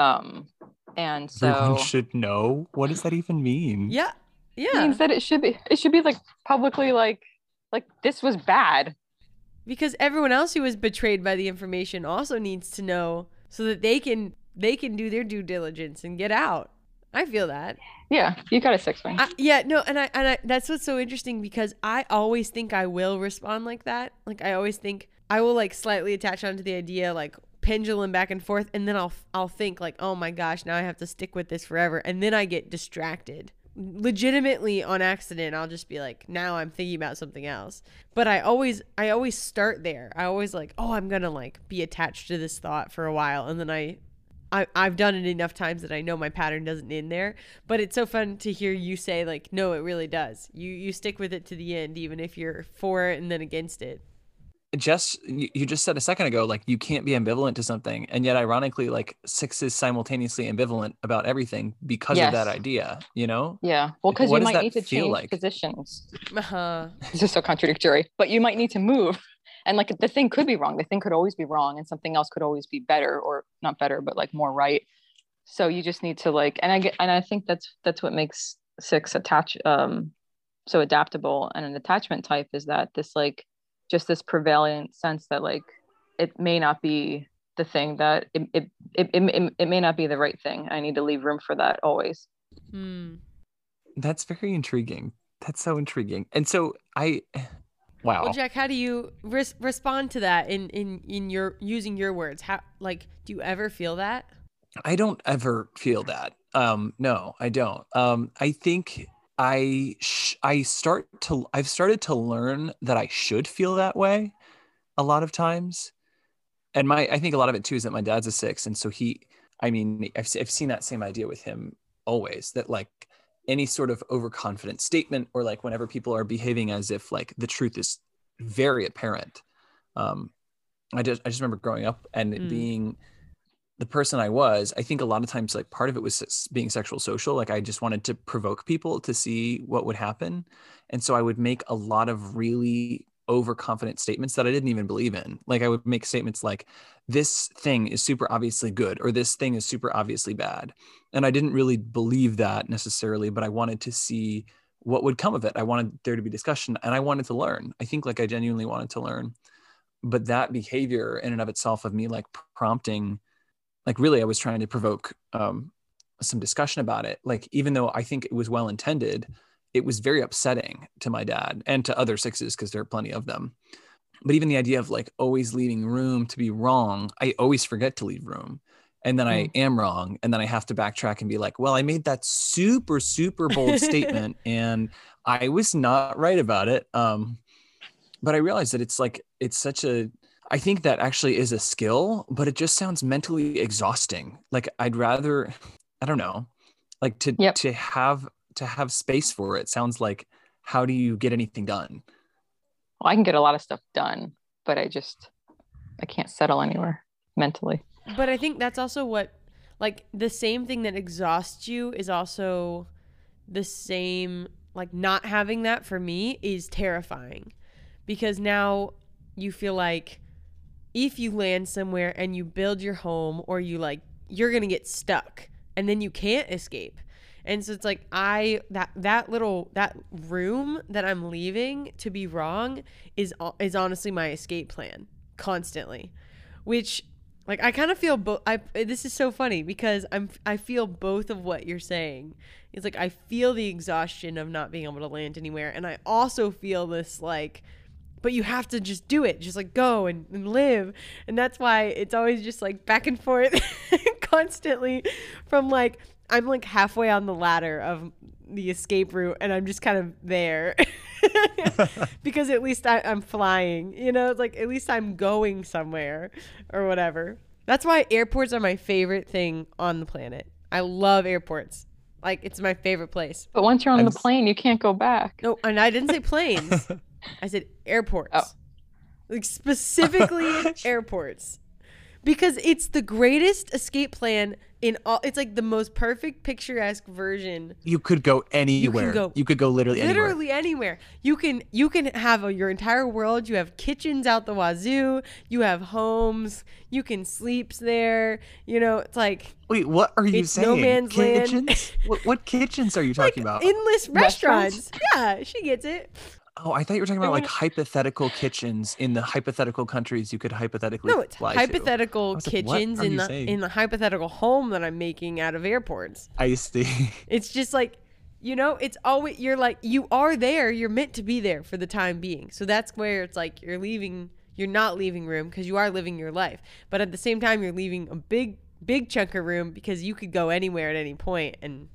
Speaker 3: Um, and so
Speaker 1: Everyone should know. What does that even mean?
Speaker 2: Yeah, Yeah.
Speaker 3: it
Speaker 2: yeah.
Speaker 3: means that it should be it should be like publicly like like this was bad.
Speaker 2: because everyone else who was betrayed by the information also needs to know so that they can they can do their due diligence and get out. I feel that.
Speaker 3: Yeah, you got a six wing.
Speaker 2: I, yeah, no, and I and I that's what's so interesting because I always think I will respond like that. Like I always think I will like slightly attach onto the idea like pendulum back and forth and then I'll I'll think like, "Oh my gosh, now I have to stick with this forever." And then I get distracted. Legitimately on accident, I'll just be like, "Now I'm thinking about something else." But I always I always start there. I always like, "Oh, I'm to like be attached to this thought for a while." And then I I, I've done it enough times that I know my pattern doesn't end there. But it's so fun to hear you say like, no, it really does. You you stick with it to the end, even if you're for it and then against it.
Speaker 1: Jess, you you just said a second ago, like you can't be ambivalent to something, and yet ironically, like six is simultaneously ambivalent about everything because of that idea. You know,
Speaker 3: yeah, well, because you might need to
Speaker 1: feel
Speaker 3: change
Speaker 1: like?
Speaker 3: positions.
Speaker 2: Uh-huh. [laughs]
Speaker 3: This is so contradictory, but you might need to move. And like the thing could be wrong. The thing could always be wrong, and something else could always be better, or not better, but like more right. So you just need to like, and I get, and I think that's that's what makes six attach um so adaptable and an attachment type is that this like just this prevalent sense that like it may not be the thing that it it, it, it, it may not be the right thing. I need to leave room for that always.
Speaker 2: Hmm.
Speaker 1: that's very intriguing. That's so intriguing. And so I, wow,
Speaker 2: Well, Jack, how do you res- respond to that in in in your using your words? How like do you ever feel that?
Speaker 1: I don't ever feel that. Um, no, I don't. Um, I think I sh- I start to I've started to learn that I should feel that way a lot of times, and my I think a lot of it too is that my dad's a six, and so he I mean I've I've seen that same idea with him always that like any sort of overconfident statement or like whenever people are behaving as if like the truth is very apparent. Um, I just I just remember growing up and it
Speaker 2: Mm.
Speaker 1: being the person I was, I think a lot of times, like part of it was being sexual social. Like I just wanted to provoke people to see what would happen. And so I would make a lot of really overconfident statements that I didn't even believe in. Like I would make statements like, this thing is super obviously good, or this thing is super obviously bad. And I didn't really believe that necessarily, but I wanted to see what would come of it. I wanted there to be discussion and I wanted to learn. I think like I genuinely wanted to learn. But that behavior in and of itself of me like prompting like really i was trying to provoke um, some discussion about it. Like even though i think it was well intended it was very upsetting to my dad and to other sixes because there are plenty of them. But even the idea of like always leaving room to be wrong i always forget to leave room. And then i am wrong and then i have to backtrack and be like well i made that super super bold [laughs] statement and i was not right about it. Um but i realized that it's like it's such a I think that actually is a skill, but it just sounds mentally exhausting. Like I'd rather, I don't know, like to
Speaker 3: Yep.
Speaker 1: to have to have space for it. Sounds like how do you get anything done?
Speaker 3: Well, I can get a lot of stuff done, but I just I can't settle anywhere mentally.
Speaker 2: But I think that's also what like the same thing that exhausts you is also the same like not having that for me is terrifying because now you feel like if you land somewhere and you build your home or you like you're going to get stuck and then you can't escape. And so it's like I that that little that room that I'm leaving to be wrong is uh, is honestly my escape plan constantly. Which like I kind of feel both I this is so funny because I'm I feel both of what you're saying. It's like I feel the exhaustion of not being able to land anywhere and I also feel this like but you have to just do it just like go and, and live. And that's why it's always just like back and forth [laughs] constantly from like i'm like halfway on the ladder of the escape route and i'm just kind of there [laughs] because at least I, i'm flying you know? Like at least i'm going somewhere or whatever. That's why airports are my favorite thing on the planet. I love airports. Like it's my favorite place.
Speaker 3: But once you're on
Speaker 1: I'm
Speaker 3: the plane, you can't go back.
Speaker 2: no and i didn't say planes [laughs] i said airports
Speaker 3: Oh.
Speaker 2: like specifically [laughs] airports because it's the greatest escape plan in all it's like the most perfect picturesque version
Speaker 1: You could go anywhere. You,
Speaker 2: go you
Speaker 1: could go literally, anywhere.
Speaker 2: literally anywhere you can you can have a, your entire world you have kitchens out the wazoo you have homes you can sleeps there you know it's like
Speaker 1: Wait, what are you
Speaker 2: It's no
Speaker 1: saying?
Speaker 2: man's land.
Speaker 1: kitchens? [laughs] what, what kitchens are you talking about?
Speaker 2: endless
Speaker 3: Restaurants?
Speaker 2: restaurants yeah she gets it
Speaker 1: oh, I thought you were talking about like hypothetical kitchens in the hypothetical countries you could hypothetically
Speaker 2: no it's hypothetical
Speaker 1: was like,
Speaker 2: kitchens in the
Speaker 1: saying?
Speaker 2: in the hypothetical home that i'm making out of airports
Speaker 1: I see. [laughs]
Speaker 2: It's just like, you know, it's always you're like you are there. You're meant to be there for the time being. So that's where it's like you're leaving. You're not leaving room because you are living your life, but at the same time you're leaving a big, big chunk of room because you could go anywhere at any point, and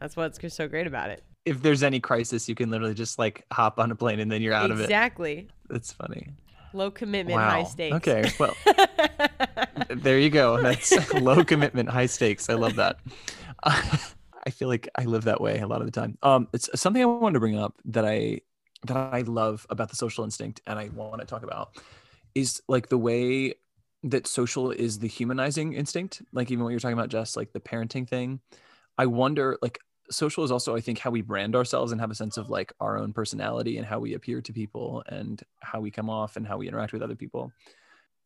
Speaker 2: that's what's so great about it.
Speaker 1: If there's any crisis, you can literally just like hop on a plane and then you're out of it.
Speaker 2: exactly.
Speaker 1: That's funny.
Speaker 2: Low commitment,
Speaker 1: wow.
Speaker 2: high stakes.
Speaker 1: Okay. Well, [laughs] there you go. That's [laughs] low commitment, high stakes. I love that. [laughs] I feel like I live that way a lot of the time. Um, it's something I wanted to bring up that I that I love about the social instinct, and I want to talk about is like the way that social is the humanizing instinct. Like even what you're talking about, just like the parenting thing. I wonder, like social is also, I think, how we brand ourselves and have a sense of like our own personality and how we appear to people and how we come off and how we interact with other people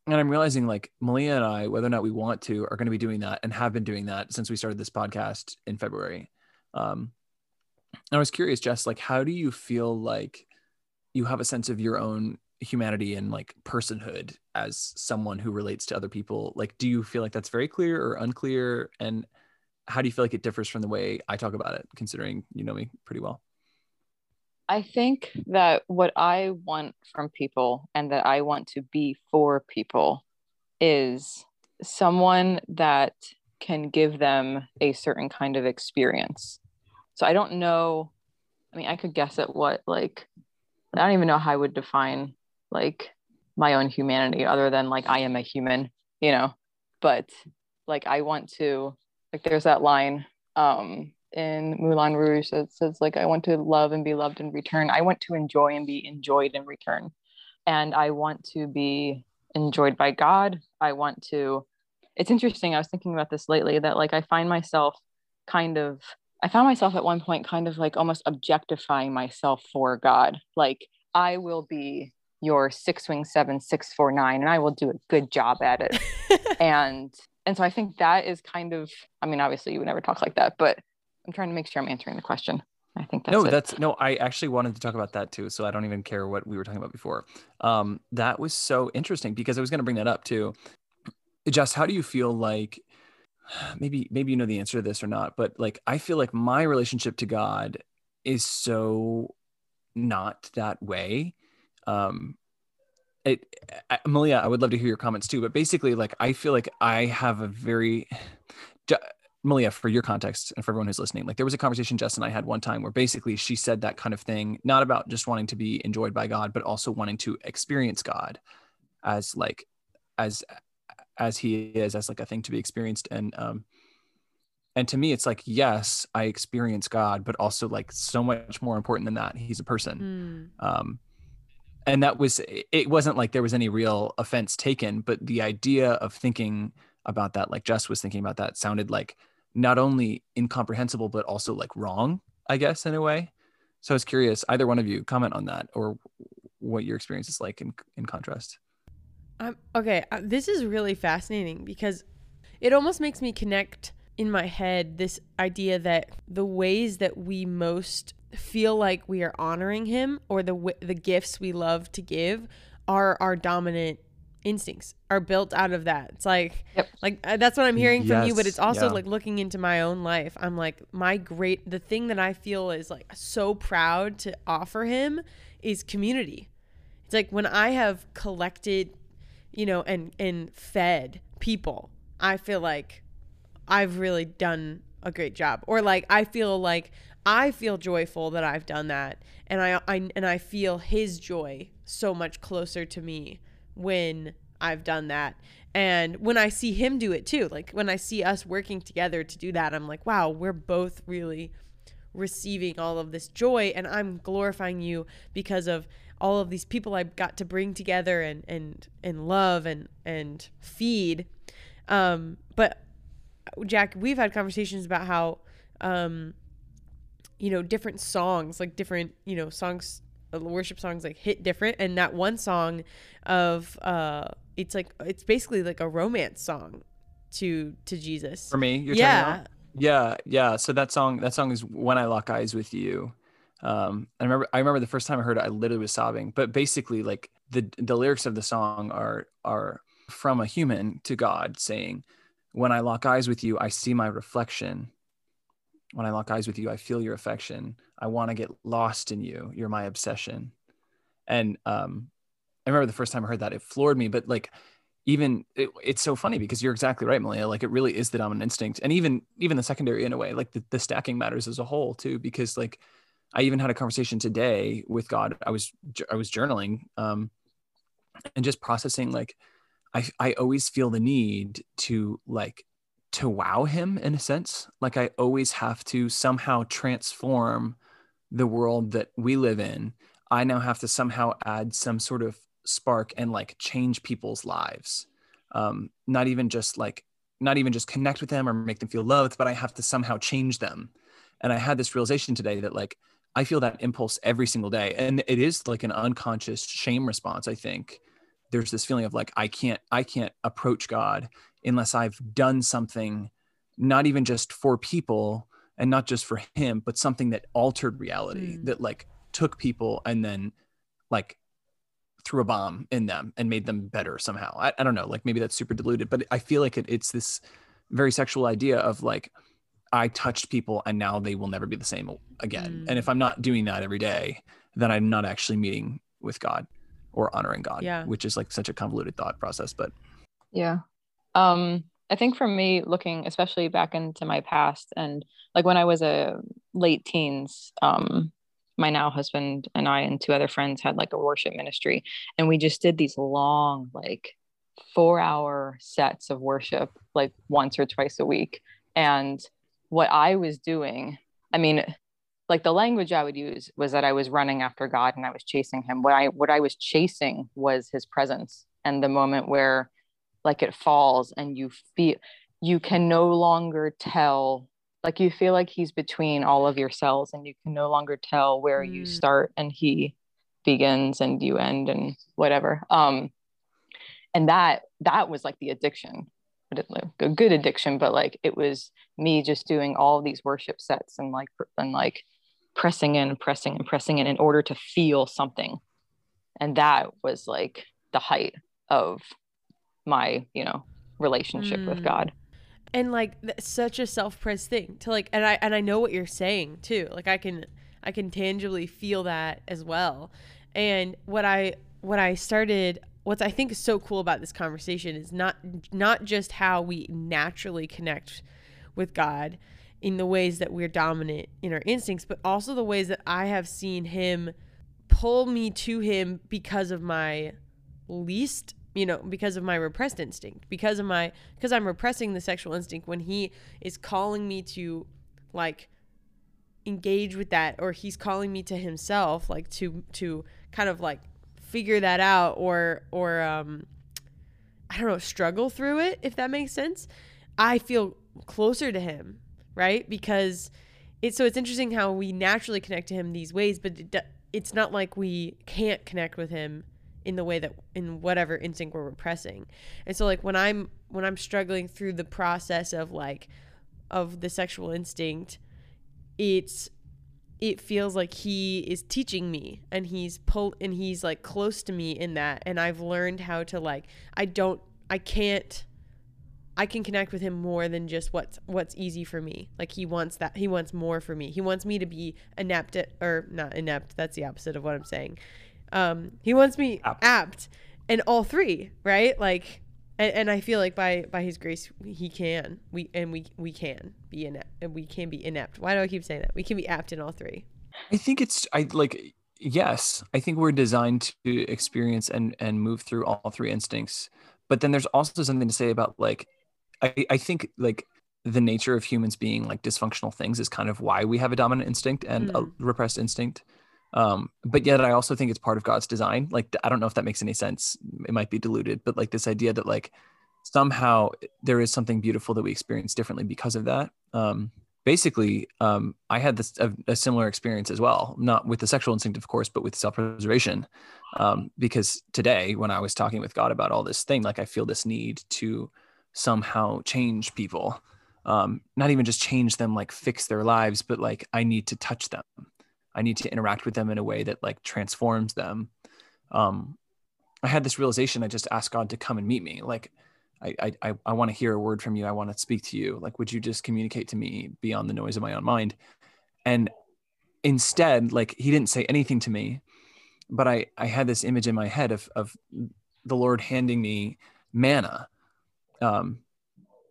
Speaker 1: and I'm realizing like Malia and I, whether or not we want to, are going to be doing that and have been doing that since we started this podcast in February. Um, I was curious, Jess, like, how do you feel like you have a sense of your own humanity and like personhood as someone who relates to other people? Like, do you feel like that's very clear or unclear? And how do you feel like it differs from the way I talk about it, considering you know me pretty well?
Speaker 3: I think that what I want from people and that I want to be for people is someone that can give them a certain kind of experience. So I don't know. I mean, I could guess at what, like, I don't even know how I would define like my own humanity other than like I am a human, you know. But like, I want to, like, there's that line um, in Moulin Rouge that says like I want to love and be loved in return. I want to enjoy and be enjoyed in return. And I want to be enjoyed by God. I want to it's interesting. I was thinking about this lately that like I find myself kind of I found myself at one point kind of like almost objectifying myself for God. Like I will be your six wing seven six four nine and I will do a good job at it. [laughs] and and so I think that is kind of I mean obviously you would never talk like that, but I'm trying to make sure I'm answering the question. I think that's
Speaker 1: no,
Speaker 3: it.
Speaker 1: that's no. I actually wanted to talk about that too, so I don't even care what we were talking about before. Um, that was so interesting because I was going to bring that up too. Jess, how do you feel like? [sighs] Maybe maybe you know the answer to this or not, but like I feel like my relationship to God is so not that way. Um, it, I, Malia, I would love to hear your comments too, but basically, like I feel like I have a very [sighs] Malia, for your context and for everyone who's listening, like there was a conversation Jess and I had one time where basically she said that kind of thing, not about just wanting to be enjoyed by God, but also wanting to experience God as like as as he is, as like a thing to be experienced. And um and to me it's like, yes, I experience God, but also like so much more important than that, he's a person.
Speaker 2: Hmm.
Speaker 1: Um and that was it wasn't like there was any real offense taken, but the idea of thinking about that, like Jess was thinking about that, sounded like not only incomprehensible but also like wrong i guess in a way. So i was curious either one of you comment on that or what your experience is like in, in contrast.
Speaker 2: Um, okay, uh, this is really fascinating because it almost makes me connect in my head this idea that the ways that we most feel like we are honoring him or the the gifts we love to give are our dominant instincts are built out of that. It's like
Speaker 3: Yep.
Speaker 2: like uh, that's what I'm hearing from you, but it's also
Speaker 1: yeah.
Speaker 2: like looking into my own life. I'm like my great the thing that I feel is like so proud to offer him is community. It's like when I have collected, you know, and and fed people, I feel like I've really done a great job. Or like I feel like I feel joyful that I've done that, and I, I and I feel his joy so much closer to me when I've done that. And when I see him do it too, like when I see us working together to do that, I'm like, wow, we're both really receiving all of this joy and I'm glorifying you because of all of these people I've got to bring together and and and love and and feed. Um, but Jack, we've had conversations about how um, you know different songs, like different you know songs, uh, worship songs, like hit different. And that one song of uh, it's like it's basically like a romance song to to Jesus.
Speaker 1: For me, you're
Speaker 2: yeah.
Speaker 1: Yeah, yeah. So that song, that song is "When I Lock Eyes with You." Um, I remember, I remember the first time I heard it, I literally was sobbing. But basically, like the the lyrics of the song are are from a human to God, saying, "When I lock eyes with you, I see my reflection. When I lock eyes with you, I feel your affection. I want to get lost in you. You're my obsession." And um, I remember the first time I heard that, it floored me. But like even it, it's so funny because you're exactly right malia like it really is the dominant instinct and even even the secondary in a way like the, the stacking matters as a whole too because like i even had a conversation today with god i was i was journaling um and just processing like i i always feel the need to like to wow him in a sense. Like i always have to somehow transform the world that we live in. I now have to somehow add some sort of spark and like change people's lives. Um not even just like not even just connect with them or make them feel loved but i have to somehow change them. And i had this realization today that like i feel that impulse every single day. And it is like an unconscious shame response i think there's this feeling of like i can't i can't approach god unless i've done something not even just for people and not just for him but something that altered reality
Speaker 2: Mm.
Speaker 1: that like took people and then like threw a bomb in them and made them better somehow. I, I don't know, like maybe that's super diluted, but I feel like it, it's this very sexual idea of like, I touched people and now they will never be the same again.
Speaker 2: Mm.
Speaker 1: And if I'm not doing that every day, then I'm not actually meeting with God or honoring God,
Speaker 2: Yeah.
Speaker 1: which is like such a convoluted thought process. But
Speaker 3: Yeah. Um, I think for me, looking especially back into my past and like when I was a late teens, um, my now husband and I and two other friends had like a worship ministry, and we just did these long, like four hour sets of worship, like once or twice a week. And what I was doing, I mean, like the language I would use was that I was running after God and I was chasing him. What I what I was chasing was his presence and the moment where like it falls and you feel you can no longer tell like you feel like he's between all of your cells and you can no longer tell where you
Speaker 2: Mm.
Speaker 3: start and he begins and you end and whatever um and that that was like the addiction but it, like, a good addiction but like it was me just doing all these worship sets and like and like pressing in pressing and pressing in in order to feel something. And that was like the height of my you know relationship with
Speaker 2: Mm.
Speaker 3: god.
Speaker 2: And like such a self-pressed thing to like and i and i know what you're saying too. Like i can i can tangibly feel that as well. And what i what i started what i think is so cool about this conversation is not not just how we naturally connect with god in the ways that we're dominant in our instincts but also the ways that i have seen him pull me to him because of my least you know because of my repressed instinct because of my because i'm repressing the sexual instinct when he is calling me to like engage with that or he's calling me to himself like to to kind of like figure that out or or um i don't know struggle through it if that makes sense. I feel closer to him right? Because it's so it's interesting how we naturally connect to him these ways but it, it's not like we can't connect with him in the way that in whatever instinct we're repressing. And so like when i'm when i'm struggling through the process of like of the sexual instinct it's it feels like he is teaching me and he's pull and he's like close to me in that. And I've learned how to like I don't I can't I can connect with him more than just what's what's easy for me. Like he wants that he wants more for me. He wants me to be inept at, or not inept, that's the opposite of what I'm saying. Um he wants me
Speaker 1: Apt.
Speaker 2: apt in all three, right? Like and, and I feel like by by his grace he can. We and we we can be inept and we can be inept. Why do I keep saying that? We can be apt in all three.
Speaker 1: I think it's I like yes, I think we're designed to experience and and move through all three instincts. But then there's also something to say about like I I think like the nature of humans being like dysfunctional things is kind of why we have a dominant instinct and a
Speaker 2: Mm.
Speaker 1: repressed instinct. Um, but yet I also think it's part of God's design. Like I don't know if that makes any sense. It might be diluted, but like this idea that like somehow there is something beautiful that we experience differently because of that. Um, basically, um, I had this a, a similar experience as well, not with the sexual instinct, of course, but with self-preservation. Um, because today, when I was talking with God about all this thing, like I feel this need to somehow change people. Um, not even just change them like fix their lives but like i need to touch them. I need to interact with them in a way that like transforms them. Um, i had this realization i just asked god to come and meet me. Like i i, I, I want to hear a word from you. I want to speak to you. Like would you just communicate to me beyond the noise of my own mind? And instead like he didn't say anything to me but i i had this image in my head of of the lord handing me manna um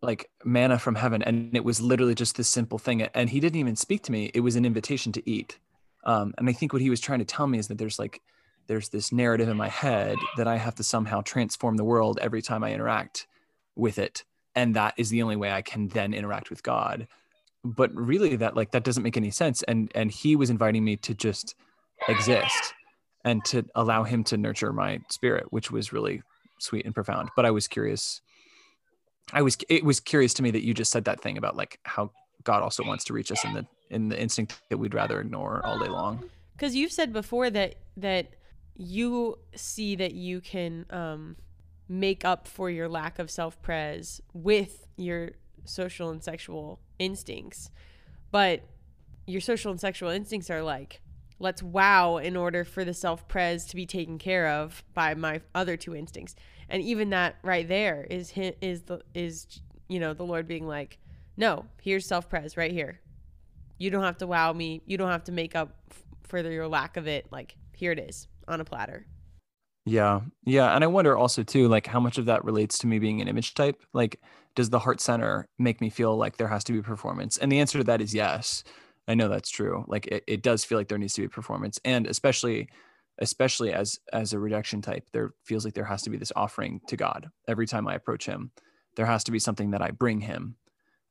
Speaker 1: like manna from heaven. And it was literally just this simple thing. And he didn't even speak to me. It was an invitation to eat. Um, and i think what he was trying to tell me is that there's like there's this narrative in my head that i have to somehow transform the world every time i interact with it. And that is the only way i can then interact with god. But really that like that doesn't make any sense. And and he was inviting me to just exist and to allow him to nurture my spirit which was really sweet and profound. But i was curious I was it was curious to me that you just said that thing about like how God also wants to reach us in the in the instinct that we'd rather ignore all day long.
Speaker 2: because you've said before that that you see that you can um, make up for your lack of self pres with your social and sexual instincts but your social and sexual instincts are like let's wow in order for the self pres to be taken care of by my other two instincts and even that right there is is the is you know the lord being like no here's self pres right here you don't have to wow me you don't have to make up for your lack of it like here it is on a platter
Speaker 1: Yeah. Yeah, and I wonder also too like how much of that relates to me being an image type? Like does the heart center make me feel like there has to be performance? And the answer to that is yes. I know that's true. Like it, it does feel like there needs to be performance and especially especially as as a rejection type there feels like there has to be this offering to god every time i approach him there has to be something that i bring him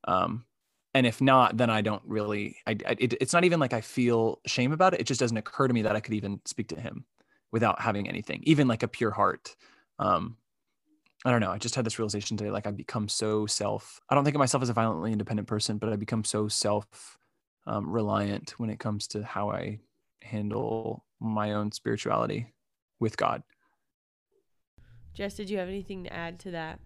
Speaker 1: um and if not then i don't really i, I it, it's not even like i feel shame about it it just doesn't occur to me that i could even speak to him without having anything even like a pure heart um i don't know i just had this realization today like i've become so self i don't think of myself as a violently independent person but I've become so self um, reliant when it comes to how i handle my own spirituality with god
Speaker 2: jess did you have anything to add to that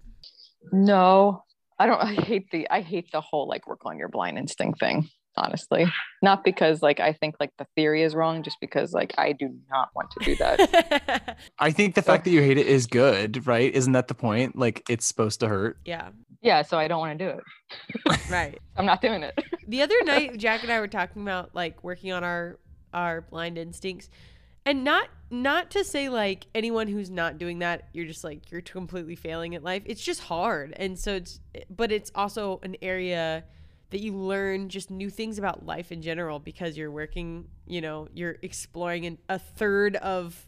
Speaker 3: No, I don't. I hate the. I hate the whole like work on your blind instinct thing. Honestly, not because like I think like the theory is wrong, just because like I do not want to do that. [laughs]
Speaker 1: i think the fact that you hate it is good right? Isn't that the point? Like it's supposed to hurt.
Speaker 2: Yeah.
Speaker 3: Yeah, so I don't want to do it. [laughs]
Speaker 2: right. [laughs]
Speaker 3: I'm not doing it.
Speaker 2: the other night jack and i were talking about like working on our our blind instincts and not not to say like anyone who's not doing that you're just like you're completely failing at life. It's just hard and so it's but it's also an area that you learn just new things about life in general because you're working you know you're exploring an, a third of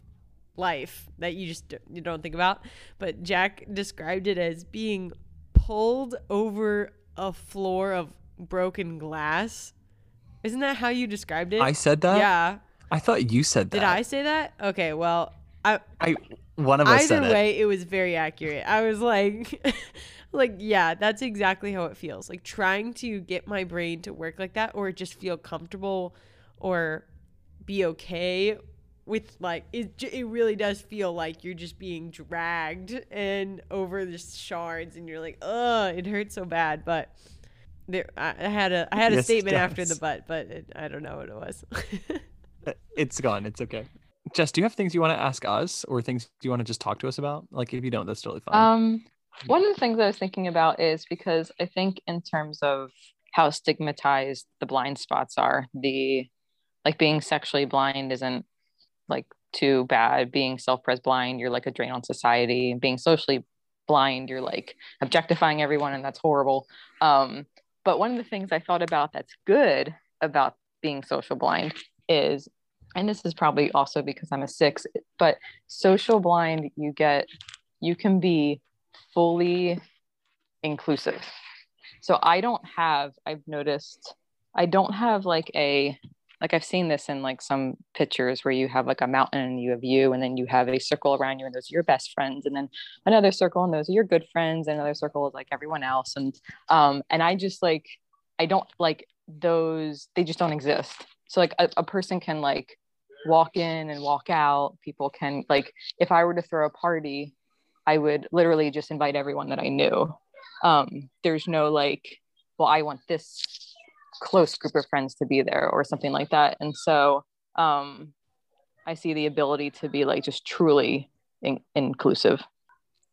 Speaker 2: life that you just d- you don't think about. But jack described it as being pulled over a floor of broken glass. Isn't that how you described it?
Speaker 1: I said that?
Speaker 2: Yeah.
Speaker 1: I thought you said that.
Speaker 2: Did i say that? Okay well i
Speaker 1: i one of us
Speaker 2: either
Speaker 1: said it.
Speaker 2: way it was very accurate. I was like [laughs] like yeah that's exactly how it feels. Like trying to get my brain to work like that or just feel comfortable or be okay with like it, it really does feel like you're just being dragged and over the shards and you're like oh it hurts so bad. But there i, I had a i had a
Speaker 1: Yes,
Speaker 2: statement after the but but it, i don't know what it was. [laughs]
Speaker 1: Uh, it's gone. It's okay jess do you have things you want to ask us or things you want to just talk to us about like if you don't that's totally fine
Speaker 3: Um, one of the things I was thinking about is because I think in terms of how stigmatized the blind spots are, the like being sexually blind isn't like too bad. Being self-pres blind, you're like a drain on society. Being socially blind, you're like objectifying everyone, and that's horrible. Um, but one of the things I thought about that's good about being social blind is, and this is probably also because I'm a six, but social blind, you get, you can be fully inclusive. so I don't have, I've noticed, I don't have like a, like I've seen this in like some pictures where you have like a mountain and you have you, and then you have a circle around you, and those are your best friends, and then another circle, and those are your good friends, and another circle is like everyone else. And, um, and I just like, I don't like those, they just don't exist. So like a, a person can like walk in and walk out. People can like, if I were to throw a party, I would literally just invite everyone that I knew. Um, there's no like, well, I want this close group of friends to be there or something like that. And so um, I see the ability to be like just truly in- inclusive,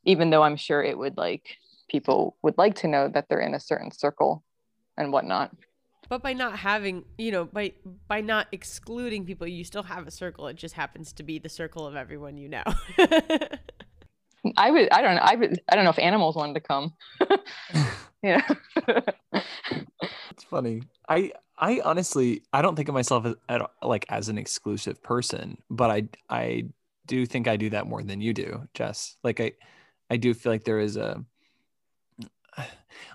Speaker 3: even though I'm sure it would like people would like to know that they're in a certain circle and whatnot.
Speaker 2: But by not having, you know, by by not excluding people, you still have a circle. It just happens to be the circle of everyone you know. [laughs]
Speaker 3: I would. I don't know. I would. I don't know if animals wanted to come. [laughs] yeah.
Speaker 1: it's funny. I I honestly I don't think of myself as at, like as an exclusive person, but I I do think I do that more than you do, Jess. Like I I do feel like there is a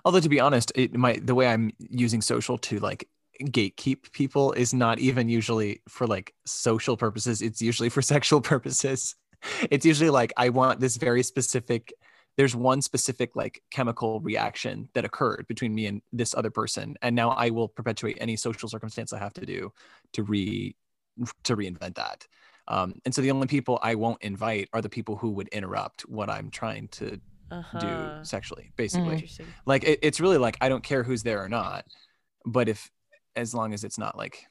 Speaker 1: although to be honest, it might the way I'm using social to like gatekeep people is not even usually for like social purposes. It's usually for [laughs] sexual purposes. It's usually like I want this very specific there's one specific like chemical reaction that occurred between me and this other person and now I will perpetuate any social circumstance I have to do to re to reinvent that. Um, and so the only people I won't invite are the people who would interrupt what I'm trying to uh-huh. do sexually basically mm. like it, it's really like i don't care who's there or not but if as long as it's not like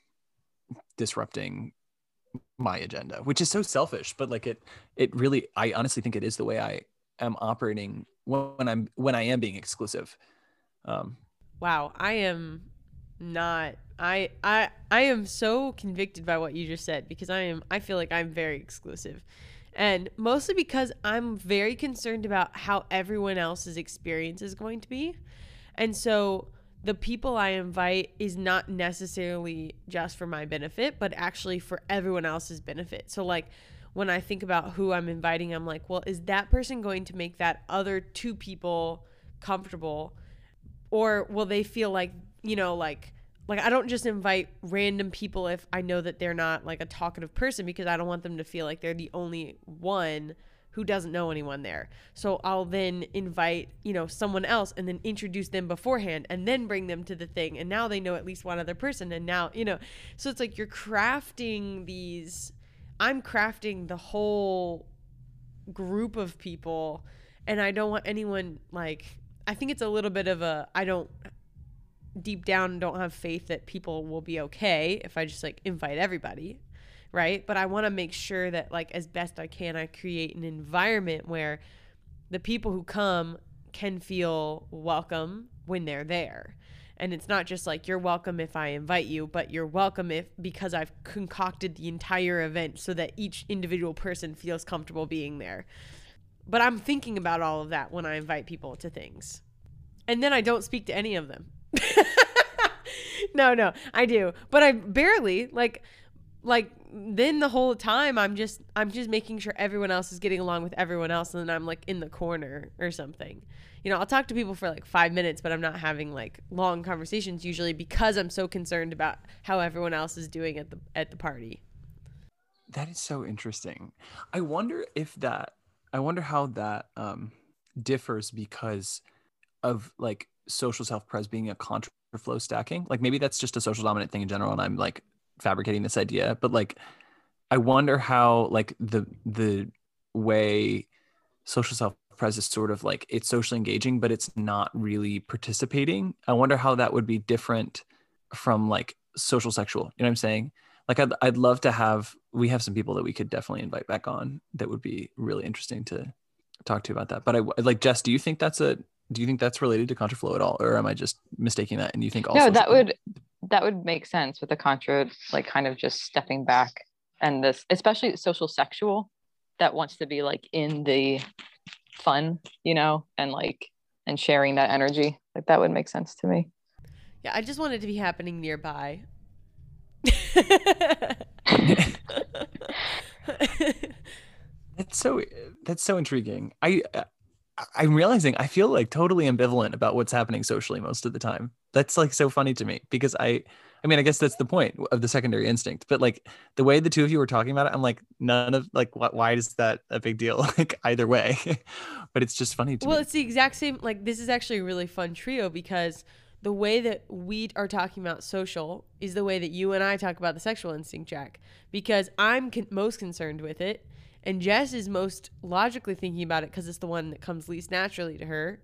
Speaker 1: disrupting my agenda which is so selfish but like it it really i honestly think it is the way i am operating when i'm when i am being exclusive
Speaker 2: um wow i am not i i i am so convicted by what you just said because i am i feel like i'm very exclusive and mostly because I'm very concerned about how everyone else's experience is going to be. And so the people I invite is not necessarily just for my benefit, but actually for everyone else's benefit. So, like, when I think about who I'm inviting, I'm like, well, is that person going to make that other two people comfortable? Or will they feel like, you know, like, like I don't just invite random people if I know that they're not like a talkative person because I don't want them to feel like they're the only one who doesn't know anyone there. So I'll then invite, you know, someone else and then introduce them beforehand and then bring them to the thing and now they know at least one other person and now, you know. So it's like you're crafting these I'm crafting the whole group of people and I don't want anyone like I think it's a little bit of a I don't deep down don't have faith that people will be okay if I just like invite everybody, right? But I want to make sure that like as best I can I create an environment where the people who come can feel welcome when they're there. And it's not just like you're welcome if I invite you, but you're welcome if because I've concocted the entire event so that each individual person feels comfortable being there. But I'm thinking about all of that when I invite people to things. And then I don't speak to any of them. [laughs] no, no, I do, but I barely like like then the whole time I'm just I'm just making sure everyone else is getting along with everyone else and then I'm like in the corner or something. You know, I'll talk to people for like 5 minutes but I'm not having like long conversations usually because I'm so concerned about how everyone else is doing at the at the party.
Speaker 1: That is so interesting. I wonder if that I wonder how that um differs because of like social self pres being a contra flow stacking. Like maybe that's just a social dominant thing in general, and I'm like fabricating this idea. But like, I wonder how like the the way social self pres is sort of like it's socially engaging, but it's not really participating. I wonder how that would be different from like social sexual. You know what I'm saying? Like I'd I'd love to have we have some people that we could definitely invite back on that would be really interesting to talk to you about that. But I like Jess, do you think that's a do you think that's related to contraflow at all or am i just mistaking that? And you think also
Speaker 3: no that would that would make sense with the contra like kind of just stepping back and this especially social sexual that wants to be like in the fun you know and like and sharing that energy. Like that would make sense to me.
Speaker 2: Yeah i just want it to be happening nearby. [laughs]
Speaker 1: That's so that's so intriguing. I I'm realizing I feel like totally ambivalent about what's happening socially most of the time. That's like so funny to me because I I mean, I guess that's the point of the secondary instinct. But like the way the two of you were talking about it, I'm like, none of like, what, why is that a big deal? [laughs] like either way, [laughs] but it's just funny to
Speaker 2: well,
Speaker 1: me.
Speaker 2: Well, it's the exact same. Like this is actually a really fun trio because the way that we are talking about social is the way that you and I talk about the sexual instinct, Jack. Because I'm con- most concerned with it, and Jess is most logically thinking about it because it's the one that comes least naturally to her.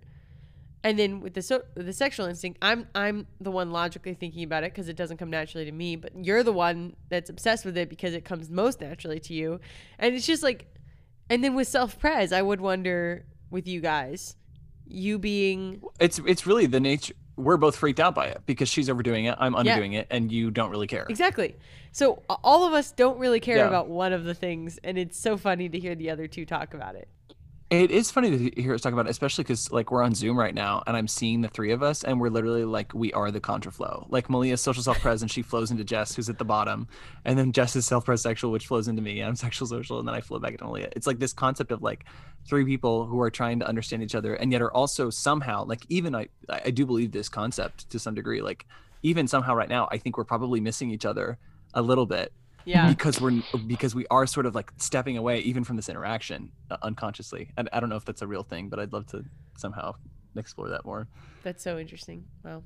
Speaker 2: And then with the so the sexual instinct, I'm I'm the one logically thinking about it because it doesn't come naturally to me. But you're the one that's obsessed with it because it comes most naturally to you. And it's just like, and then with self pres, I would wonder with you guys, you being
Speaker 1: it's it's really the nature. We're both freaked out by it because she's overdoing it, I'm underdoing it, and you don't really care.
Speaker 2: exactly. So all of us don't really care
Speaker 1: Yeah.
Speaker 2: about one of the things, and it's so funny to hear the other two talk about it.
Speaker 1: It is funny to hear us talk about it, especially because like we're on Zoom right now, and I'm seeing the three of us, and we're literally like we are the contraflow. Like Malia's social self pres, and she flows into Jess, who's at the bottom, and then Jess is self pres sexual, which flows into me. And I'm [laughs] sexual social, and then I flow back into Malia. It's like this concept of like three people who are trying to understand each other, and yet are also somehow like even I I do believe this concept to some degree. Like even somehow right now, I think we're probably missing each other a little bit
Speaker 2: Yeah.
Speaker 1: because we're because we are sort of like stepping away even from this interaction uh, unconsciously and i don't know if that's a real thing but i'd love to somehow explore that more
Speaker 2: That's so interesting. Wow.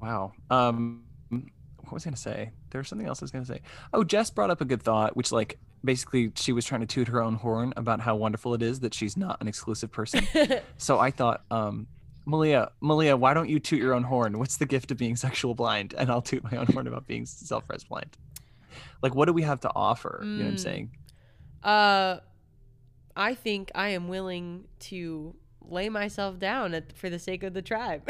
Speaker 1: wow um what was i going to say there was something else i was going to say oh jess brought up a good thought which like basically she was trying to toot her own horn about how wonderful it is that she's not an exclusive person [laughs] so i thought um Malia, Malia, why don't you toot your own horn? What's the gift of being sexual blind? And I'll toot my own horn about being self-pres blind. Like, what do we have to offer? You know what I'm
Speaker 2: Mm.
Speaker 1: saying?
Speaker 2: Uh, I think I am willing to lay myself down at, for the sake of the tribe.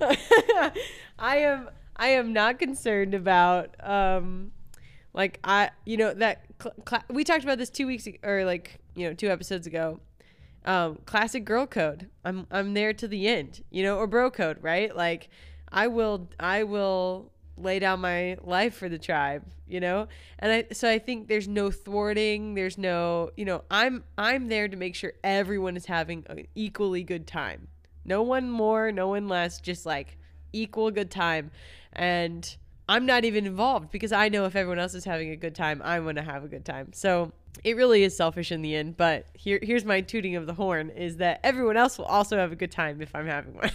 Speaker 2: [laughs] I am I am not concerned about um like I you know that cl- cla we talked about this 2 weeks ag- or like you know 2 episodes ago. Um classic girl code. I'm I'm there to the end, you know, or bro code, right? Like I will I will lay down my life for the tribe, you know? And I so I think there's no thwarting, there's no, you know, I'm I'm there to make sure everyone is having an equally good time. No one more, no one less, just like equal good time. And I'm not even involved because I know if everyone else is having a good time, I'm going to have a good time. So it really is selfish in the end. But here, here's my tooting of the horn: is that everyone else will also have a good time if I'm having one.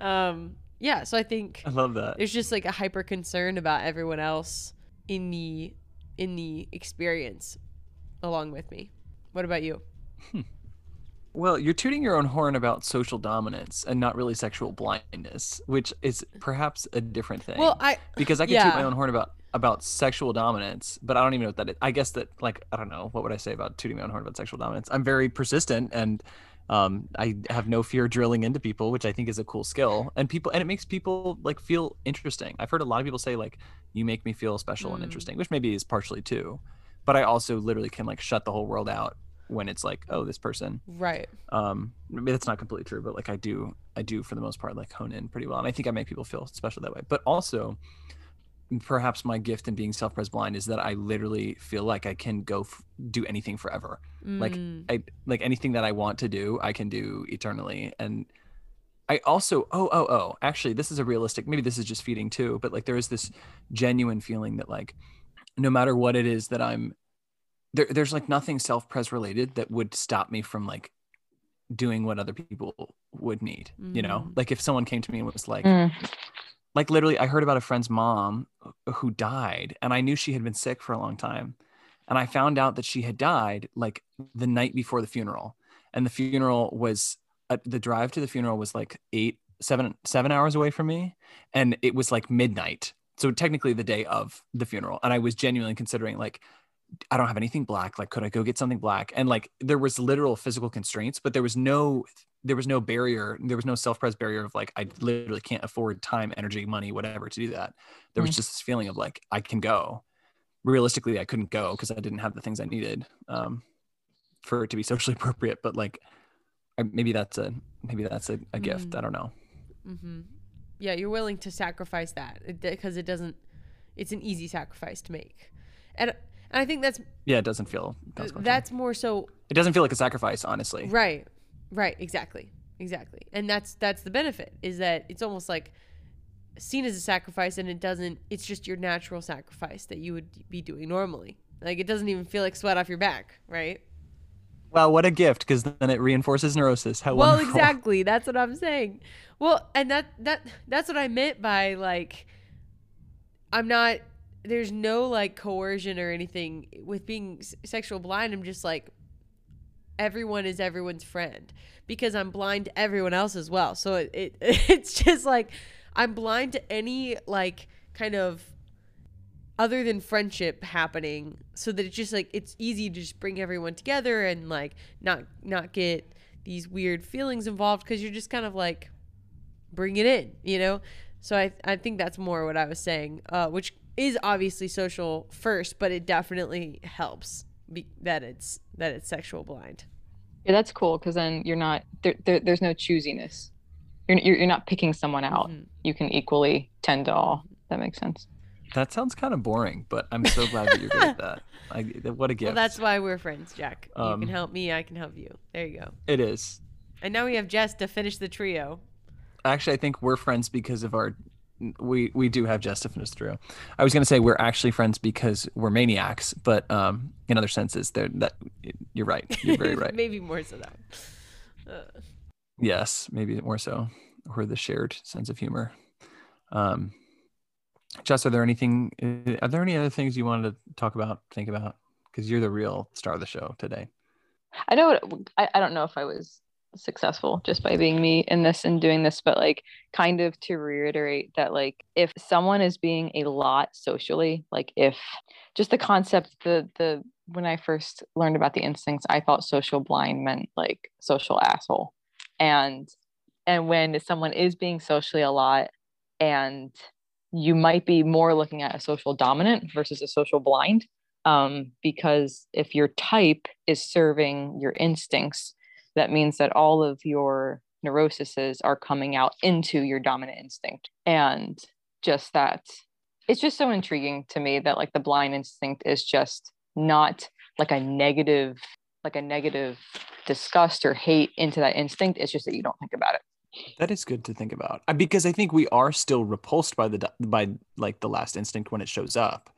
Speaker 2: [laughs] um, yeah. So I think
Speaker 1: I love that.
Speaker 2: there's just like a hyper concern about everyone else in the in the experience along with me. What about you? Hmm.
Speaker 1: Well, you're tooting your own horn about social dominance and not really sexual blindness, which is perhaps a different thing.
Speaker 2: Well, I
Speaker 1: because I can toot my own horn about about sexual dominance, but I don't even know what that is. I guess that like I don't know what would I say about tooting my own horn about sexual dominance. I'm very persistent and um, I have no fear drilling into people, which I think is a cool skill. And people and it makes people like feel interesting. I've heard a lot of people say like you make me feel special and
Speaker 2: Mm.
Speaker 1: interesting, which maybe is partially too. But I also literally can like shut the whole world out when it's like, oh, this person
Speaker 2: right.
Speaker 1: um maybe that's not completely true but like i do i do for the most part like hone in pretty well and i think i make people feel special that way but also perhaps my gift in being self-pres blind is that i literally feel like i can go f- do anything forever like
Speaker 2: Mm.
Speaker 1: i like anything that i want to do i can do eternally and i also oh oh oh actually this is a realistic maybe this is just feeding too but like there is this genuine feeling that like no matter what it is that i'm there, there's like nothing self-pres related that would stop me from like doing what other people would need you know
Speaker 2: Mm.
Speaker 1: like if someone came to me and was like
Speaker 3: Mm.
Speaker 1: Like literally i heard about a friend's mom who died and i knew she had been sick for a long time. And i found out that she had died like the night before the funeral. And the funeral was uh, the drive to the funeral was like eight seven seven hours away from me. And it was like midnight. So technically the day of the funeral. And i was genuinely considering like i don't have anything black. Like could i go get something black? And like there was literal physical constraints but there was no there was no barrier there was no self-pres barrier of like i literally can't afford time energy money whatever to do that there was just this feeling of like i can go realistically i couldn't go because i didn't have the things i needed um, for it to be socially [laughs] appropriate but like I, maybe that's a maybe that's a, a gift
Speaker 2: Mm.
Speaker 1: i don't know
Speaker 2: Mm-hmm. Yeah, you're willing to sacrifice that because it doesn't. It's an easy sacrifice to make, and And I think that's
Speaker 1: Yeah, it doesn't feel
Speaker 2: that's more so
Speaker 1: it doesn't feel like a sacrifice, honestly.
Speaker 2: Right. Right, exactly. Exactly. And that's that's the benefit is that it's almost like seen as a sacrifice and it doesn't it's just your natural sacrifice that you would be doing normally. Like it doesn't even feel like sweat off your back, right?
Speaker 1: Well, what a gift, because then it reinforces neurosis. How
Speaker 2: well,
Speaker 1: wonderful.
Speaker 2: exactly. That's what I'm saying. Well, and that that that's what I meant by like I'm not there's no like coercion or anything with being s- sexual blind. I'm just like everyone is everyone's friend because I'm blind to everyone else as well. So it, it [laughs] it's just like I'm blind to any like kind of other than friendship happening so that it's just like it's easy to just bring everyone together and like not not get these weird feelings involved because you're just kind of like bring it in you know so i i think that's more what i was saying uh which is obviously social first but it definitely helps be, that it's that it's sexual blind
Speaker 3: Yeah, that's cool because then you're not there, there. There's no choosiness. You're, you're you're not picking someone out.
Speaker 2: Mhm.
Speaker 3: You can equally tend to all. That makes sense.
Speaker 1: That sounds kind of boring, but I'm so glad that you're good at that. [laughs] I, what a gift.
Speaker 2: well that's why we're friends jack you
Speaker 1: Um,
Speaker 2: can help me i can help you there you go
Speaker 1: it is.
Speaker 2: and now we have jess to finish the trio
Speaker 1: Actually, I think we're friends because of our. We we do have Jess to finish through. I was gonna say we're actually friends because we're maniacs, but um, in other senses, they're that you're right. You're very right. [laughs]
Speaker 2: maybe more so that uh,
Speaker 1: Yes, maybe more so, or the shared sense of humor. Um, Jess, are there anything? uh, Are there any other things you wanted to talk about, think about? Because you're the real star of the show today.
Speaker 3: I know. What, I I don't know if I was successful just by being me in this and doing this, but like kind of to reiterate that like if someone is being a lot socially, like if just the concept the the when I first learned about the instincts, I thought social blind meant like social asshole. And and when someone is being socially a lot and you might be more looking at a social dominant versus a social blind um, because if your type is serving your instincts, that means that all of your neuroses are coming out into your dominant instinct. And just that, it's just so intriguing to me that like the blind instinct is just not like a negative, like a negative disgust or hate into that instinct. It's just that you don't think about it.
Speaker 1: That is good to think about because I think we are still repulsed by the by like the last instinct when it shows up,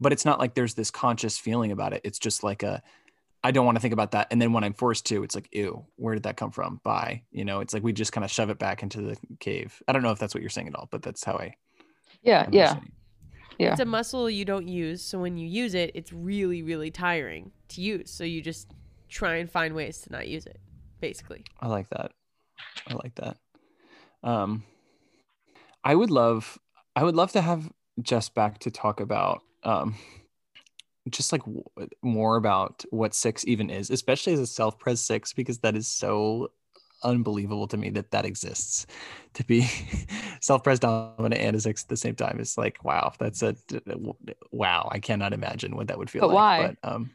Speaker 1: but it's not like there's this conscious feeling about it. It's just like a I don't want to think about that, and then when I'm forced to, it's like ew, where did that come from? Bye, you know. It's like we just kind of shove it back into the cave. I don't know if that's what you're saying at all, but that's how I.
Speaker 3: Yeah,
Speaker 1: I'm
Speaker 3: yeah,
Speaker 1: understanding.
Speaker 3: yeah.
Speaker 2: It's a muscle you don't use, so when you use it, it's really, really tiring to use. So you just try and find ways to not use it, basically.
Speaker 1: I like that. I like that. Um, I would love, I would love to have Jess back to talk about, um, just like w- more about what six even is, especially as a self-pres six, because that is so unbelievable to me that that exists. To be [laughs] self-pres dominant and a six at the same time is like, wow, that's a wow. I cannot imagine what that would feel
Speaker 3: But
Speaker 1: like.
Speaker 3: why?
Speaker 1: But um,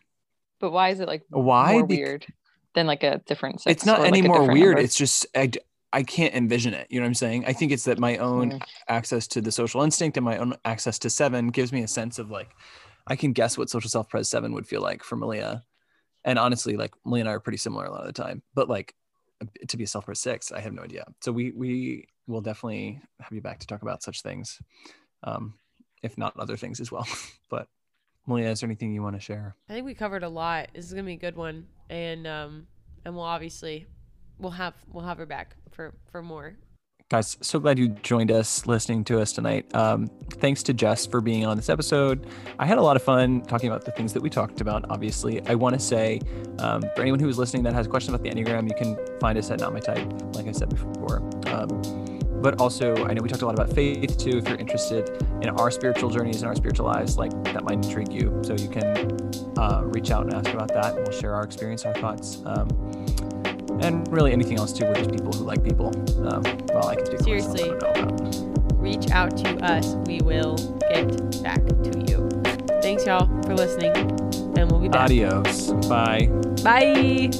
Speaker 3: But why is it like
Speaker 1: Why?
Speaker 3: more
Speaker 1: Bec-
Speaker 3: weird than like a different sex
Speaker 1: it's not
Speaker 3: or, like,
Speaker 1: any more weird
Speaker 3: number?
Speaker 1: it's just I, I can't envision it you know what i'm saying i think it's that my own
Speaker 3: Mm.
Speaker 1: access to the social instinct and my own access to seven gives me a sense of like i can guess what social self pres seven would feel like for malia. And honestly like malia and i are pretty similar a lot of the time but like to be a self pres six i have no idea. So we we will definitely have you back to talk about such things um if not other things as well. [laughs] But malia is there anything you want to share?
Speaker 2: I think we covered a lot. This is gonna be a good one, and um, and we'll obviously we'll have we'll have her back for for more.
Speaker 1: Guys so glad you joined us listening to us tonight. Um, thanks to jess for being on this episode. I had a lot of fun talking about the things that we talked about obviously. I want to say um, for anyone who is listening that has questions about the enneagram you can find us at not my type like i said before. Um, but also i know we talked a lot about faith too if you're interested in our spiritual journeys and our spiritual lives like that might intrigue you. So you can uh, reach out and ask about that and we'll share our experience our thoughts. Um, and really anything else too. We're just people who like people. Um, well, I can speak
Speaker 2: Seriously.
Speaker 1: don't know about-
Speaker 2: Reach out to us. We will get back to you. Thanks y'all for listening, and we'll be back.
Speaker 1: Adios. Bye.
Speaker 2: Bye.